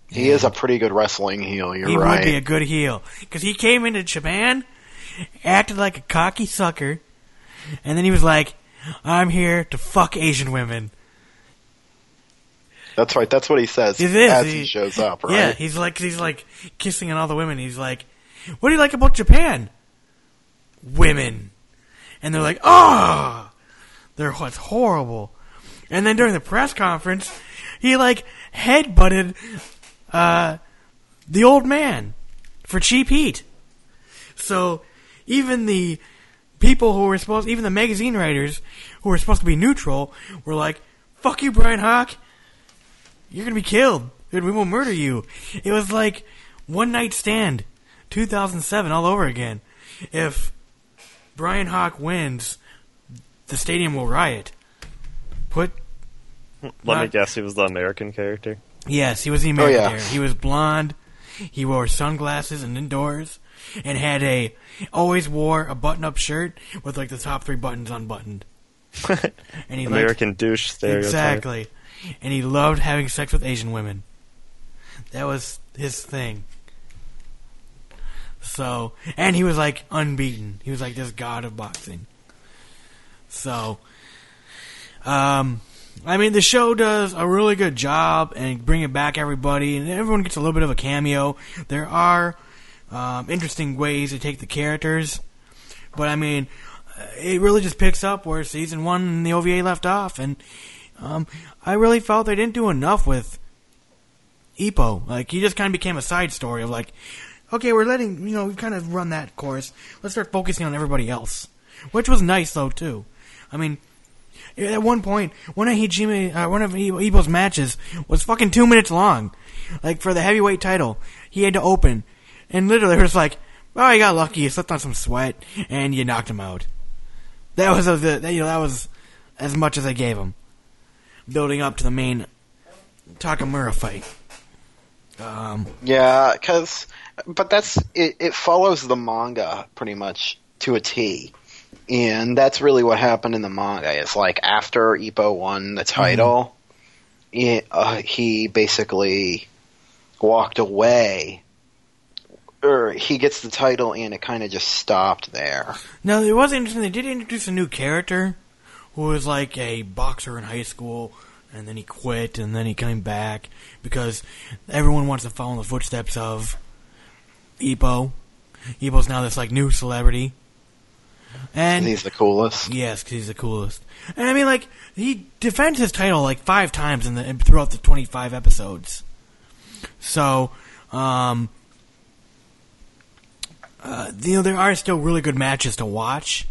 He is a pretty good wrestling heel. You're he right. He would be a good heel because he came into Japan, acted like a cocky sucker, and then he was like, "I'm here to fuck Asian women." That's right. That's what he says It is. as he, shows up, right? Yeah, he's like he's like kissing on all the women. He's like, "What do you like about Japan?" Women, and they're like, "Oh, they're what's horrible." And then during the press conference, he like headbutted uh, the old man for cheap heat. So even the people who were supposed, even the magazine writers who were supposed to be neutral, were like, "Fuck you, Bryan Hawk." You're gonna be killed. Dude, we will murder you. It was like one night stand, 2007 all over again. If Bryan Hawk wins, the stadium will riot. Put Let Not- me guess, he was the American character. Yes, he was the American. yeah. there. He was blonde. He wore sunglasses and indoors, and had a always wore a button-up shirt with like the top three buttons unbuttoned. And he liked- American douche stereotype. Exactly. And he loved having sex with Asian women. That was his thing. So, and he was like unbeaten. He was like this god of boxing. So, um, I mean, the show does a really good job and bringing back everybody, and everyone gets a little bit of a cameo. There are um, interesting ways to take the characters, but I mean, it really just picks up where season one and the OVA left off, and um, I really felt they didn't do enough with Ippo. Like he just kind of became a side story of like, okay, we're letting you know we've kind of run that course. Let's start focusing on everybody else, which was nice though too. I mean, at one point, one of Hijime, uh, one of Ippo's matches was fucking two minutes long. Like for the heavyweight title, he had to open, and literally it was like, oh, you got lucky, you slipped on some sweat, and you knocked him out. That was a, the, you know that was as much as I gave him, building up to the main Takamura fight. Um, Yeah, because but that's it. It follows the manga pretty much to a T, and that's really what happened in the manga. It's like after Ippo won the title, it, uh, he basically walked away, or he gets the title, and it kind of just stopped there. Now, it was interesting. They did introduce a new character who was like a boxer in high school, and then he quit, and then he came back because everyone wants to follow in the footsteps of Ippo. Ippo's now this like new celebrity, and he's the coolest. yes, 'cause he's the coolest. And I mean, like he defends his title like five times in the throughout the twenty five episodes. So, um, uh, you know, there are still really good matches to watch,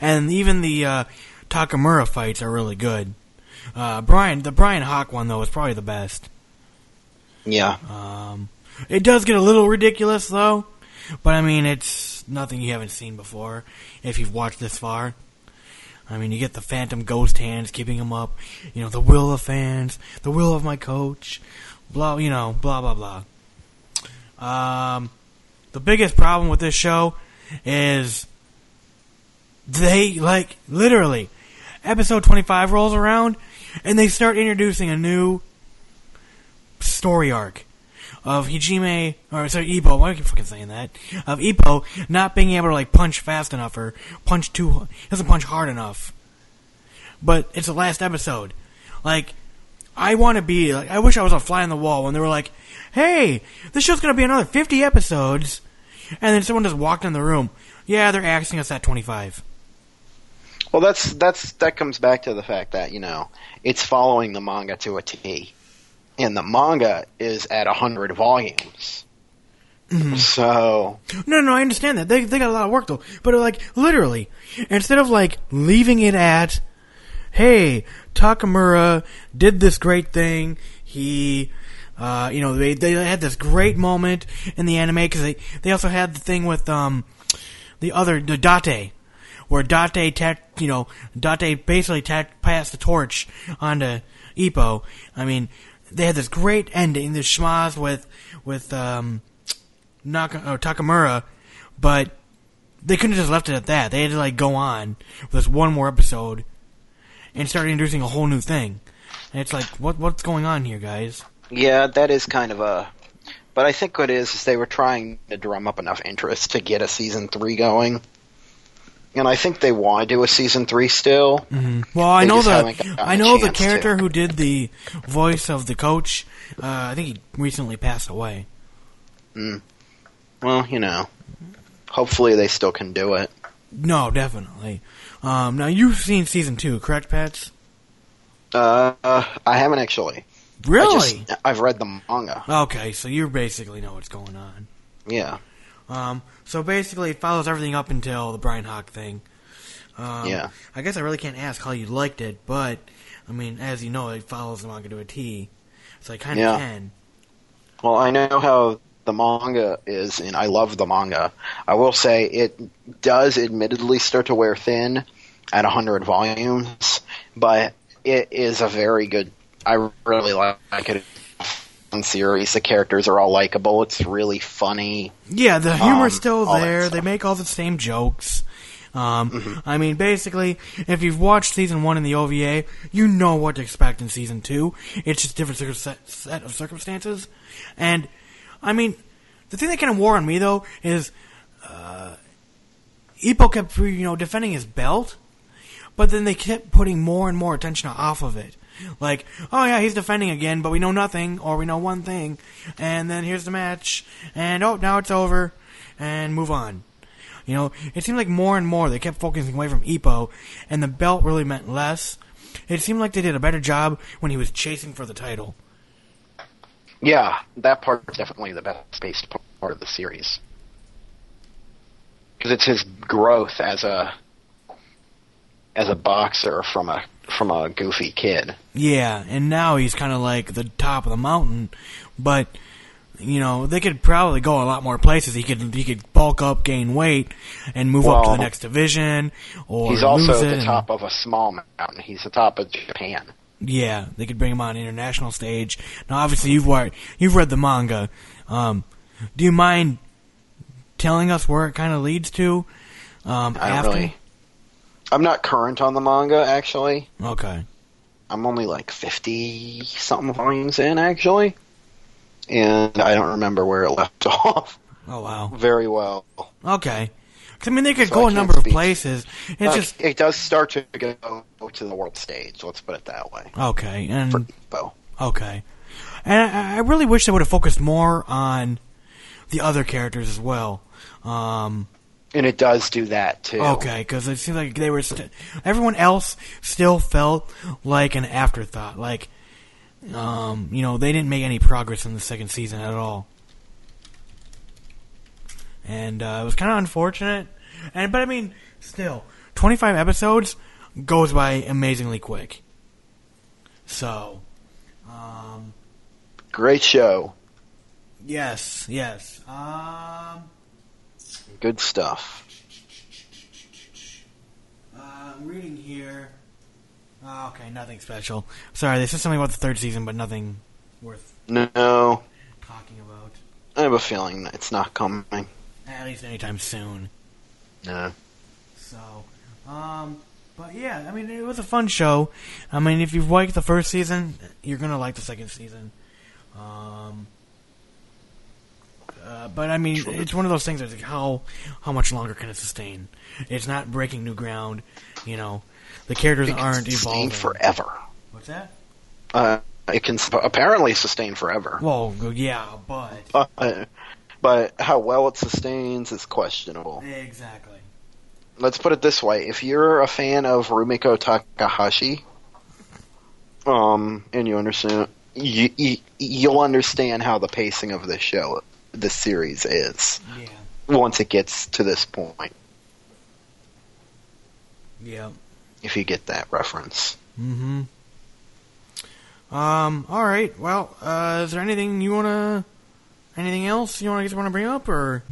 and even the uh, Takamura fights are really good. Uh, Bryan, the Bryan Hawk one though is probably the best. Yeah, Um, it does get a little ridiculous though, but I mean it's nothing you haven't seen before if you've watched this far. I mean, you get the phantom ghost hands keeping him up, you know, the will of fans, the will of my coach, blah, you know, blah blah blah. Um, the biggest problem with this show is they like literally episode 25 rolls around and they start introducing a new story arc of Hijime, or sorry, Ippo, why I keep fucking saying that? Of Ippo not being able to like punch fast enough or punch too, doesn't punch hard enough. But it's the last episode. Like, I want to be, like, I wish I was a fly on the wall when they were like, hey, this show's gonna be another 50 episodes. And then someone just walked in the room. Yeah, they're axing us at 25. well, that's that's that comes back to the fact that you know it's following the manga to a T, and the manga is at hundred volumes. So No, no, I understand that. They they got a lot of work though. But like literally, instead of like leaving it at, hey, Takamura did this great thing. He, uh, you know, they they had this great moment in the anime because they they also had the thing with um the other the Date. Where Date, ta- you know, Date basically ta- passed the torch onto Ippo. I mean, they had this great ending, this schmaz with with um, Naka, or Takamura, but they couldn't have just left it at that. They had to like go on with this one more episode and start introducing a whole new thing. And it's like, what what's going on here, guys? yeah, that is kind of a. But I think what it is is they were trying to drum up enough interest to get a season three going, and I think they want to do a season three still. Well, I know the I know the character to. who did the voice of the coach. Uh, I think he recently passed away. Well, you know, hopefully they still can do it. No, definitely. Um, now you've seen season two, correct, Pats? Uh, I haven't actually. Really? just, I've read the manga. Okay, so you basically know what's going on. Yeah, Um, so basically, it follows everything up until the Bryan Hawk thing. Um, Yeah. I guess I really can't ask how you liked it, but I mean, as you know, it follows the manga to a T, so I kind of Yeah. can. Well, I know how the manga is, and I love the manga. I will say it does admittedly start to wear thin at 100 volumes, but it is a very good. I really like it. Series. The characters are all likable. It's really funny. Yeah, the humor's Um, still there. They make all the same jokes. Um, Mm-hmm. I mean, basically, if you've watched season one in the OVA, you know what to expect in season two. It's just a different set- set of circumstances. And, I mean, the thing that kind of wore on me, though, is uh, Ippo kept, you know, defending his belt, but then they kept putting more and more attention off of it. Like, oh yeah, he's defending again, but we know nothing, or we know one thing, and then here's the match, and oh, now it's over, and move on. You know, it seemed like more and more they kept focusing away from Ippo, and the belt really meant less. it seemed like they did a better job when he was chasing for the title. Yeah, that part is definitely the best paced part of the series because it's his growth as a as a boxer from a from a goofy kid. Yeah, and now he's kind of like the top of the mountain, but you know they could probably go a lot more places. He could he could bulk up, gain weight, and move up to the next division. Or He's also the and- top of a small mountain. He's the top of Japan. Yeah, they could bring him on international stage. Now, obviously, you've read you've read the manga. Um, do you mind telling us where it kind of leads to? Um, I don't after? really. I'm not current on the manga actually. Okay. I'm only like 50 something volumes in actually, and I don't remember where it left off Oh wow. very well. Okay. I mean, they could So go I a number of places. It's Uh, just it does start to go to the world stage. Let's put it that way. okay, and For okay, and I, I really wish they would have focused more on the other characters as well. Um, And it does do that too. Okay, because it seems like they were. St- everyone else still felt like an afterthought. Like, um, you know, they didn't make any progress in the second season at all, and uh, it was kind of unfortunate. And but I mean, still, twenty five episodes goes by amazingly quick. So, um, Great show. yes, yes. Um, Good stuff. Uh, I'm reading here. Oh, okay, nothing special. Sorry, they said something about the third season, but nothing worth No, talking about. I have a feeling that it's not coming. At least anytime soon. No. So, um, but yeah, I mean, it was a fun show. I mean, if you've liked the first season, you're gonna like the second season. Um, uh, but I mean, it's one of those things. That's like how how much longer can it sustain? It's not breaking new ground. You know, the characters It can aren't sustain evolving. forever. What's that? Uh, it can sp- apparently sustain forever. Well, yeah, but Uh, but how well it sustains is questionable. exactly. Let's put it this way: if you're a fan of Rumiko Takahashi, um, and you understand, you, you you'll understand how the pacing of this show, this series is Yeah. once it gets to this point. Yeah. If you get that reference, Mm-hmm. Um. All right. Well, uh, is there anything you wanna, anything else you wanna want to bring up, or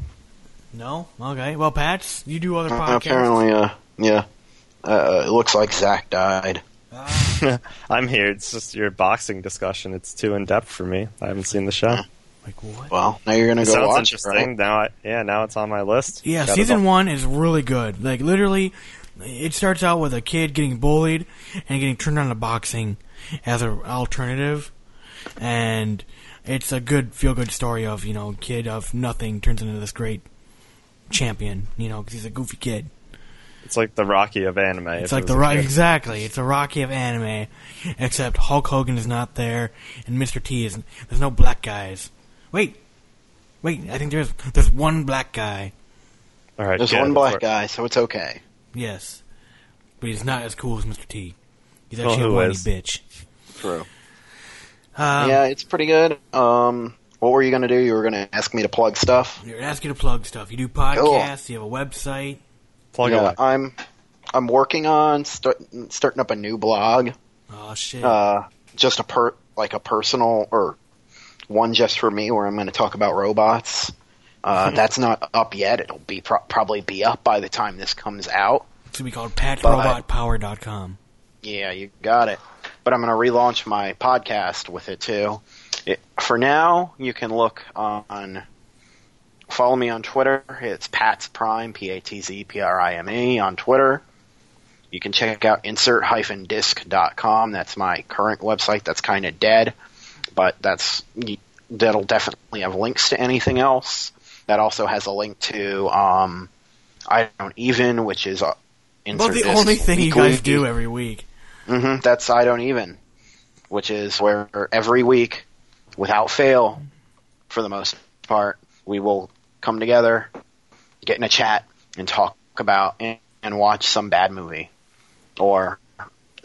no? Okay. Well, Patz, you do other podcasts. Uh, podcasts. apparently, uh, yeah, uh, it looks like Zac died. Ah, I'm here. It's just your boxing discussion. It's too in depth for me. I haven't seen the show. Like what? Well, now you're gonna It go sounds watch it, interesting. right? Now, I, yeah, now it's on my list. Yeah, Got season one is really good. Like literally, it starts out with a kid getting bullied and getting turned on to boxing as an alternative, and it's a good feel good story of you know kid of nothing turns into this great champion. You know, because he's a goofy kid. It's like the Rocky of anime. It's like it the Rocky, exactly. It's a Rocky of anime, except Hulk Hogan is not there, and Mr. T is. There's no black guys. Wait, wait. I think there's there's one black guy. All right, There's one black We're- guy, so it's okay. Yes, but he's not as cool as Mr. T. He's actually who a whiny is? bitch. True. Um, yeah, it's pretty good. Um, what were you gonna do? You were gonna ask me to plug stuff. You're asking to plug stuff. You do podcasts. You have a website. Plug yeah, away. I'm. I'm working on start, starting up a new blog. Oh shit. Uh, just a per like a personal or one just for me, where I'm going to talk about robots. Uh, that's not up yet. It'll be pro- probably be up by the time this comes out. it's gonna be called PatRobotPower.com. Yeah, you got it. But I'm going to relaunch my podcast with it too. It, for now, you can look on. Follow me on Twitter. It's Patz Prime, P A T Z P R I M E on Twitter. You can check out insert-disc.com. That's my current website. That's kind of dead, but that's that'll definitely have links to anything else. That also has a link to um, I don't even, which is uh, Well, the only thing you guys do every week. hmm That's I don't even, which is where every week, without fail, for the most part, we will come together, get in a chat, and talk about and, and watch some bad movie, or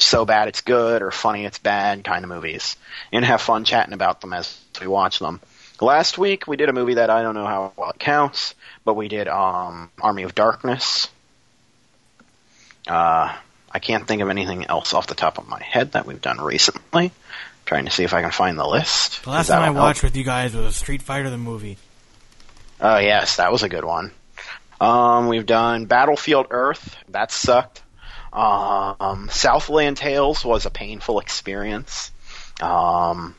so bad it's good or funny it's bad kind of movies, and have fun chatting about them as we watch them. Last week we did a movie that I don't know how well it counts, but we did um, Army of Darkness. Uh, I can't think of anything else off the top of my head that we've done recently. trying to see if I can find the list. The last time I help. watched with you guys was Street Fighter the movie. Oh yes, that was a good one. Um, we've done Battlefield Earth. That sucked. Um, Southland Tales was a painful experience. Um,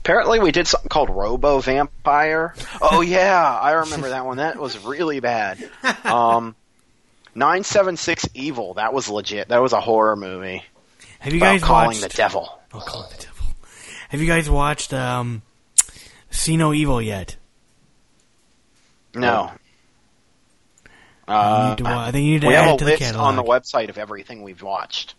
apparently we did something called Robo Vampire. Oh yeah, I remember that one. That was really bad. Um, 976 Evil. That was legit. That was a horror movie Have you guys calling watched? the devil. Oh, calling the devil. Have you guys watched um, See No Evil yet? No. Uh, need to think you need to we add have a list catalog. on the website of everything we've watched.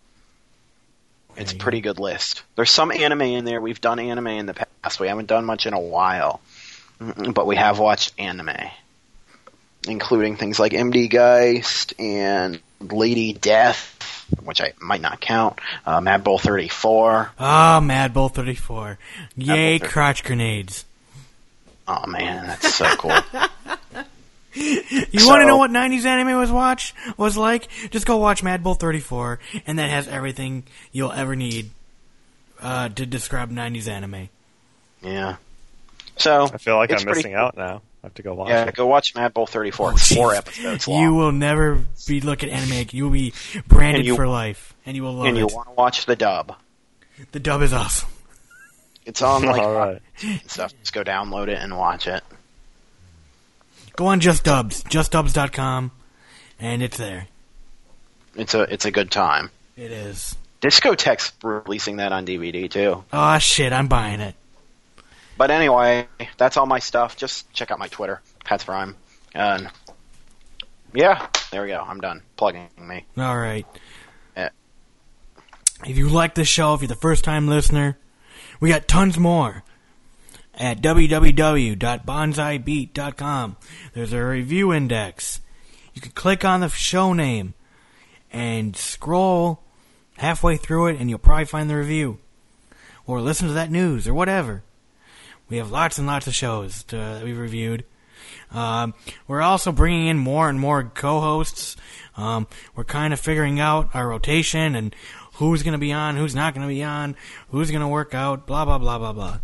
It's a pretty good list. There's some anime in there. We've done anime in the past. We haven't done much in a while, but we have watched anime, including things like MD Geist and Lady Death, which I might not count. Uh, Mad Bull 34. Ah, Mad Bull 34. Yay, Bull 34. crotch grenades. Oh man, that's so cool. You So- want to know what 90s anime was watch was like? Just go watch Mad Bull 34, and that has everything you'll ever need uh, to describe 90s anime. yeah. So I feel like I'm pretty missing out now. I have to go watch Yeah, it. go watch Mad Bull 34. Oh, it's four episodes long. You will never be looking at anime. You will be branded you- for life, and you will love and you want to watch the dub. the dub is awesome. It's on like All right. and stuff. Just go download it and watch it. Go on Just Dubs, justdubs.com, and it's there. It's a it's a good time. It is. Discotek's releasing that on DVD too. Oh shit, I'm buying it. But anyway, that's all my stuff. Just check out my Twitter, Patz Prime, and yeah, there we go. I'm done plugging me. All right. Yeah. If you like this show, if you're the first time listener, we got tons more at www.bonsaibeat.com. There's a review index. You can click on the show name and scroll halfway through it, and you'll probably find the review. Or listen to that news, or whatever. We have lots and lots of shows to, that we've reviewed. Um, we're also bringing in more and more co-hosts. Um, we're kind of figuring out our rotation and who's going to be on, who's not going to be on, who's going to work out, blah blah blah blah blah.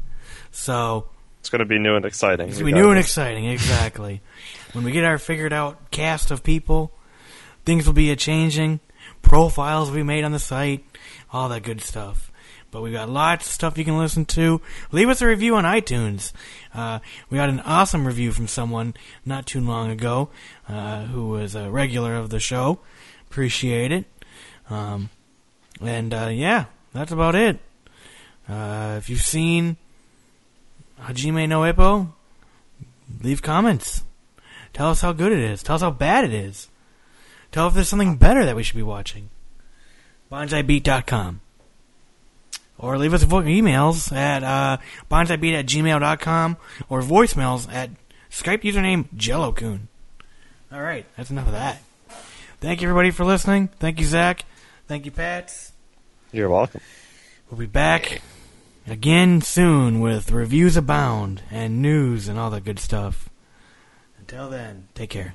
So It's going to be new and exciting. it's gonna be new and exciting, exactly. when we get our figured out cast of people, things will be a changing. Profiles will be made on the site, all that good stuff. But we've got lots of stuff you can listen to. Leave us a review on iTunes. Uh, we got an awesome review from someone not too long ago uh, who was a regular of the show. Appreciate it. Um, and uh, yeah, that's about it. Uh, if you've seen Hajime no Ippo, leave comments. Tell us how good it is. Tell us how bad it is. Tell if there's something better that we should be watching. BonsaiBeat.com. Or leave us emails at uh, bonsaibeat at gmail.com or voicemails at Skype username JelloCoon. All right, that's enough of that. Thank you, everybody, for listening. Thank you, Zac. Thank you, Patz. You're welcome. We'll be back again soon with reviews abound and news and all that good stuff. Until then, take care.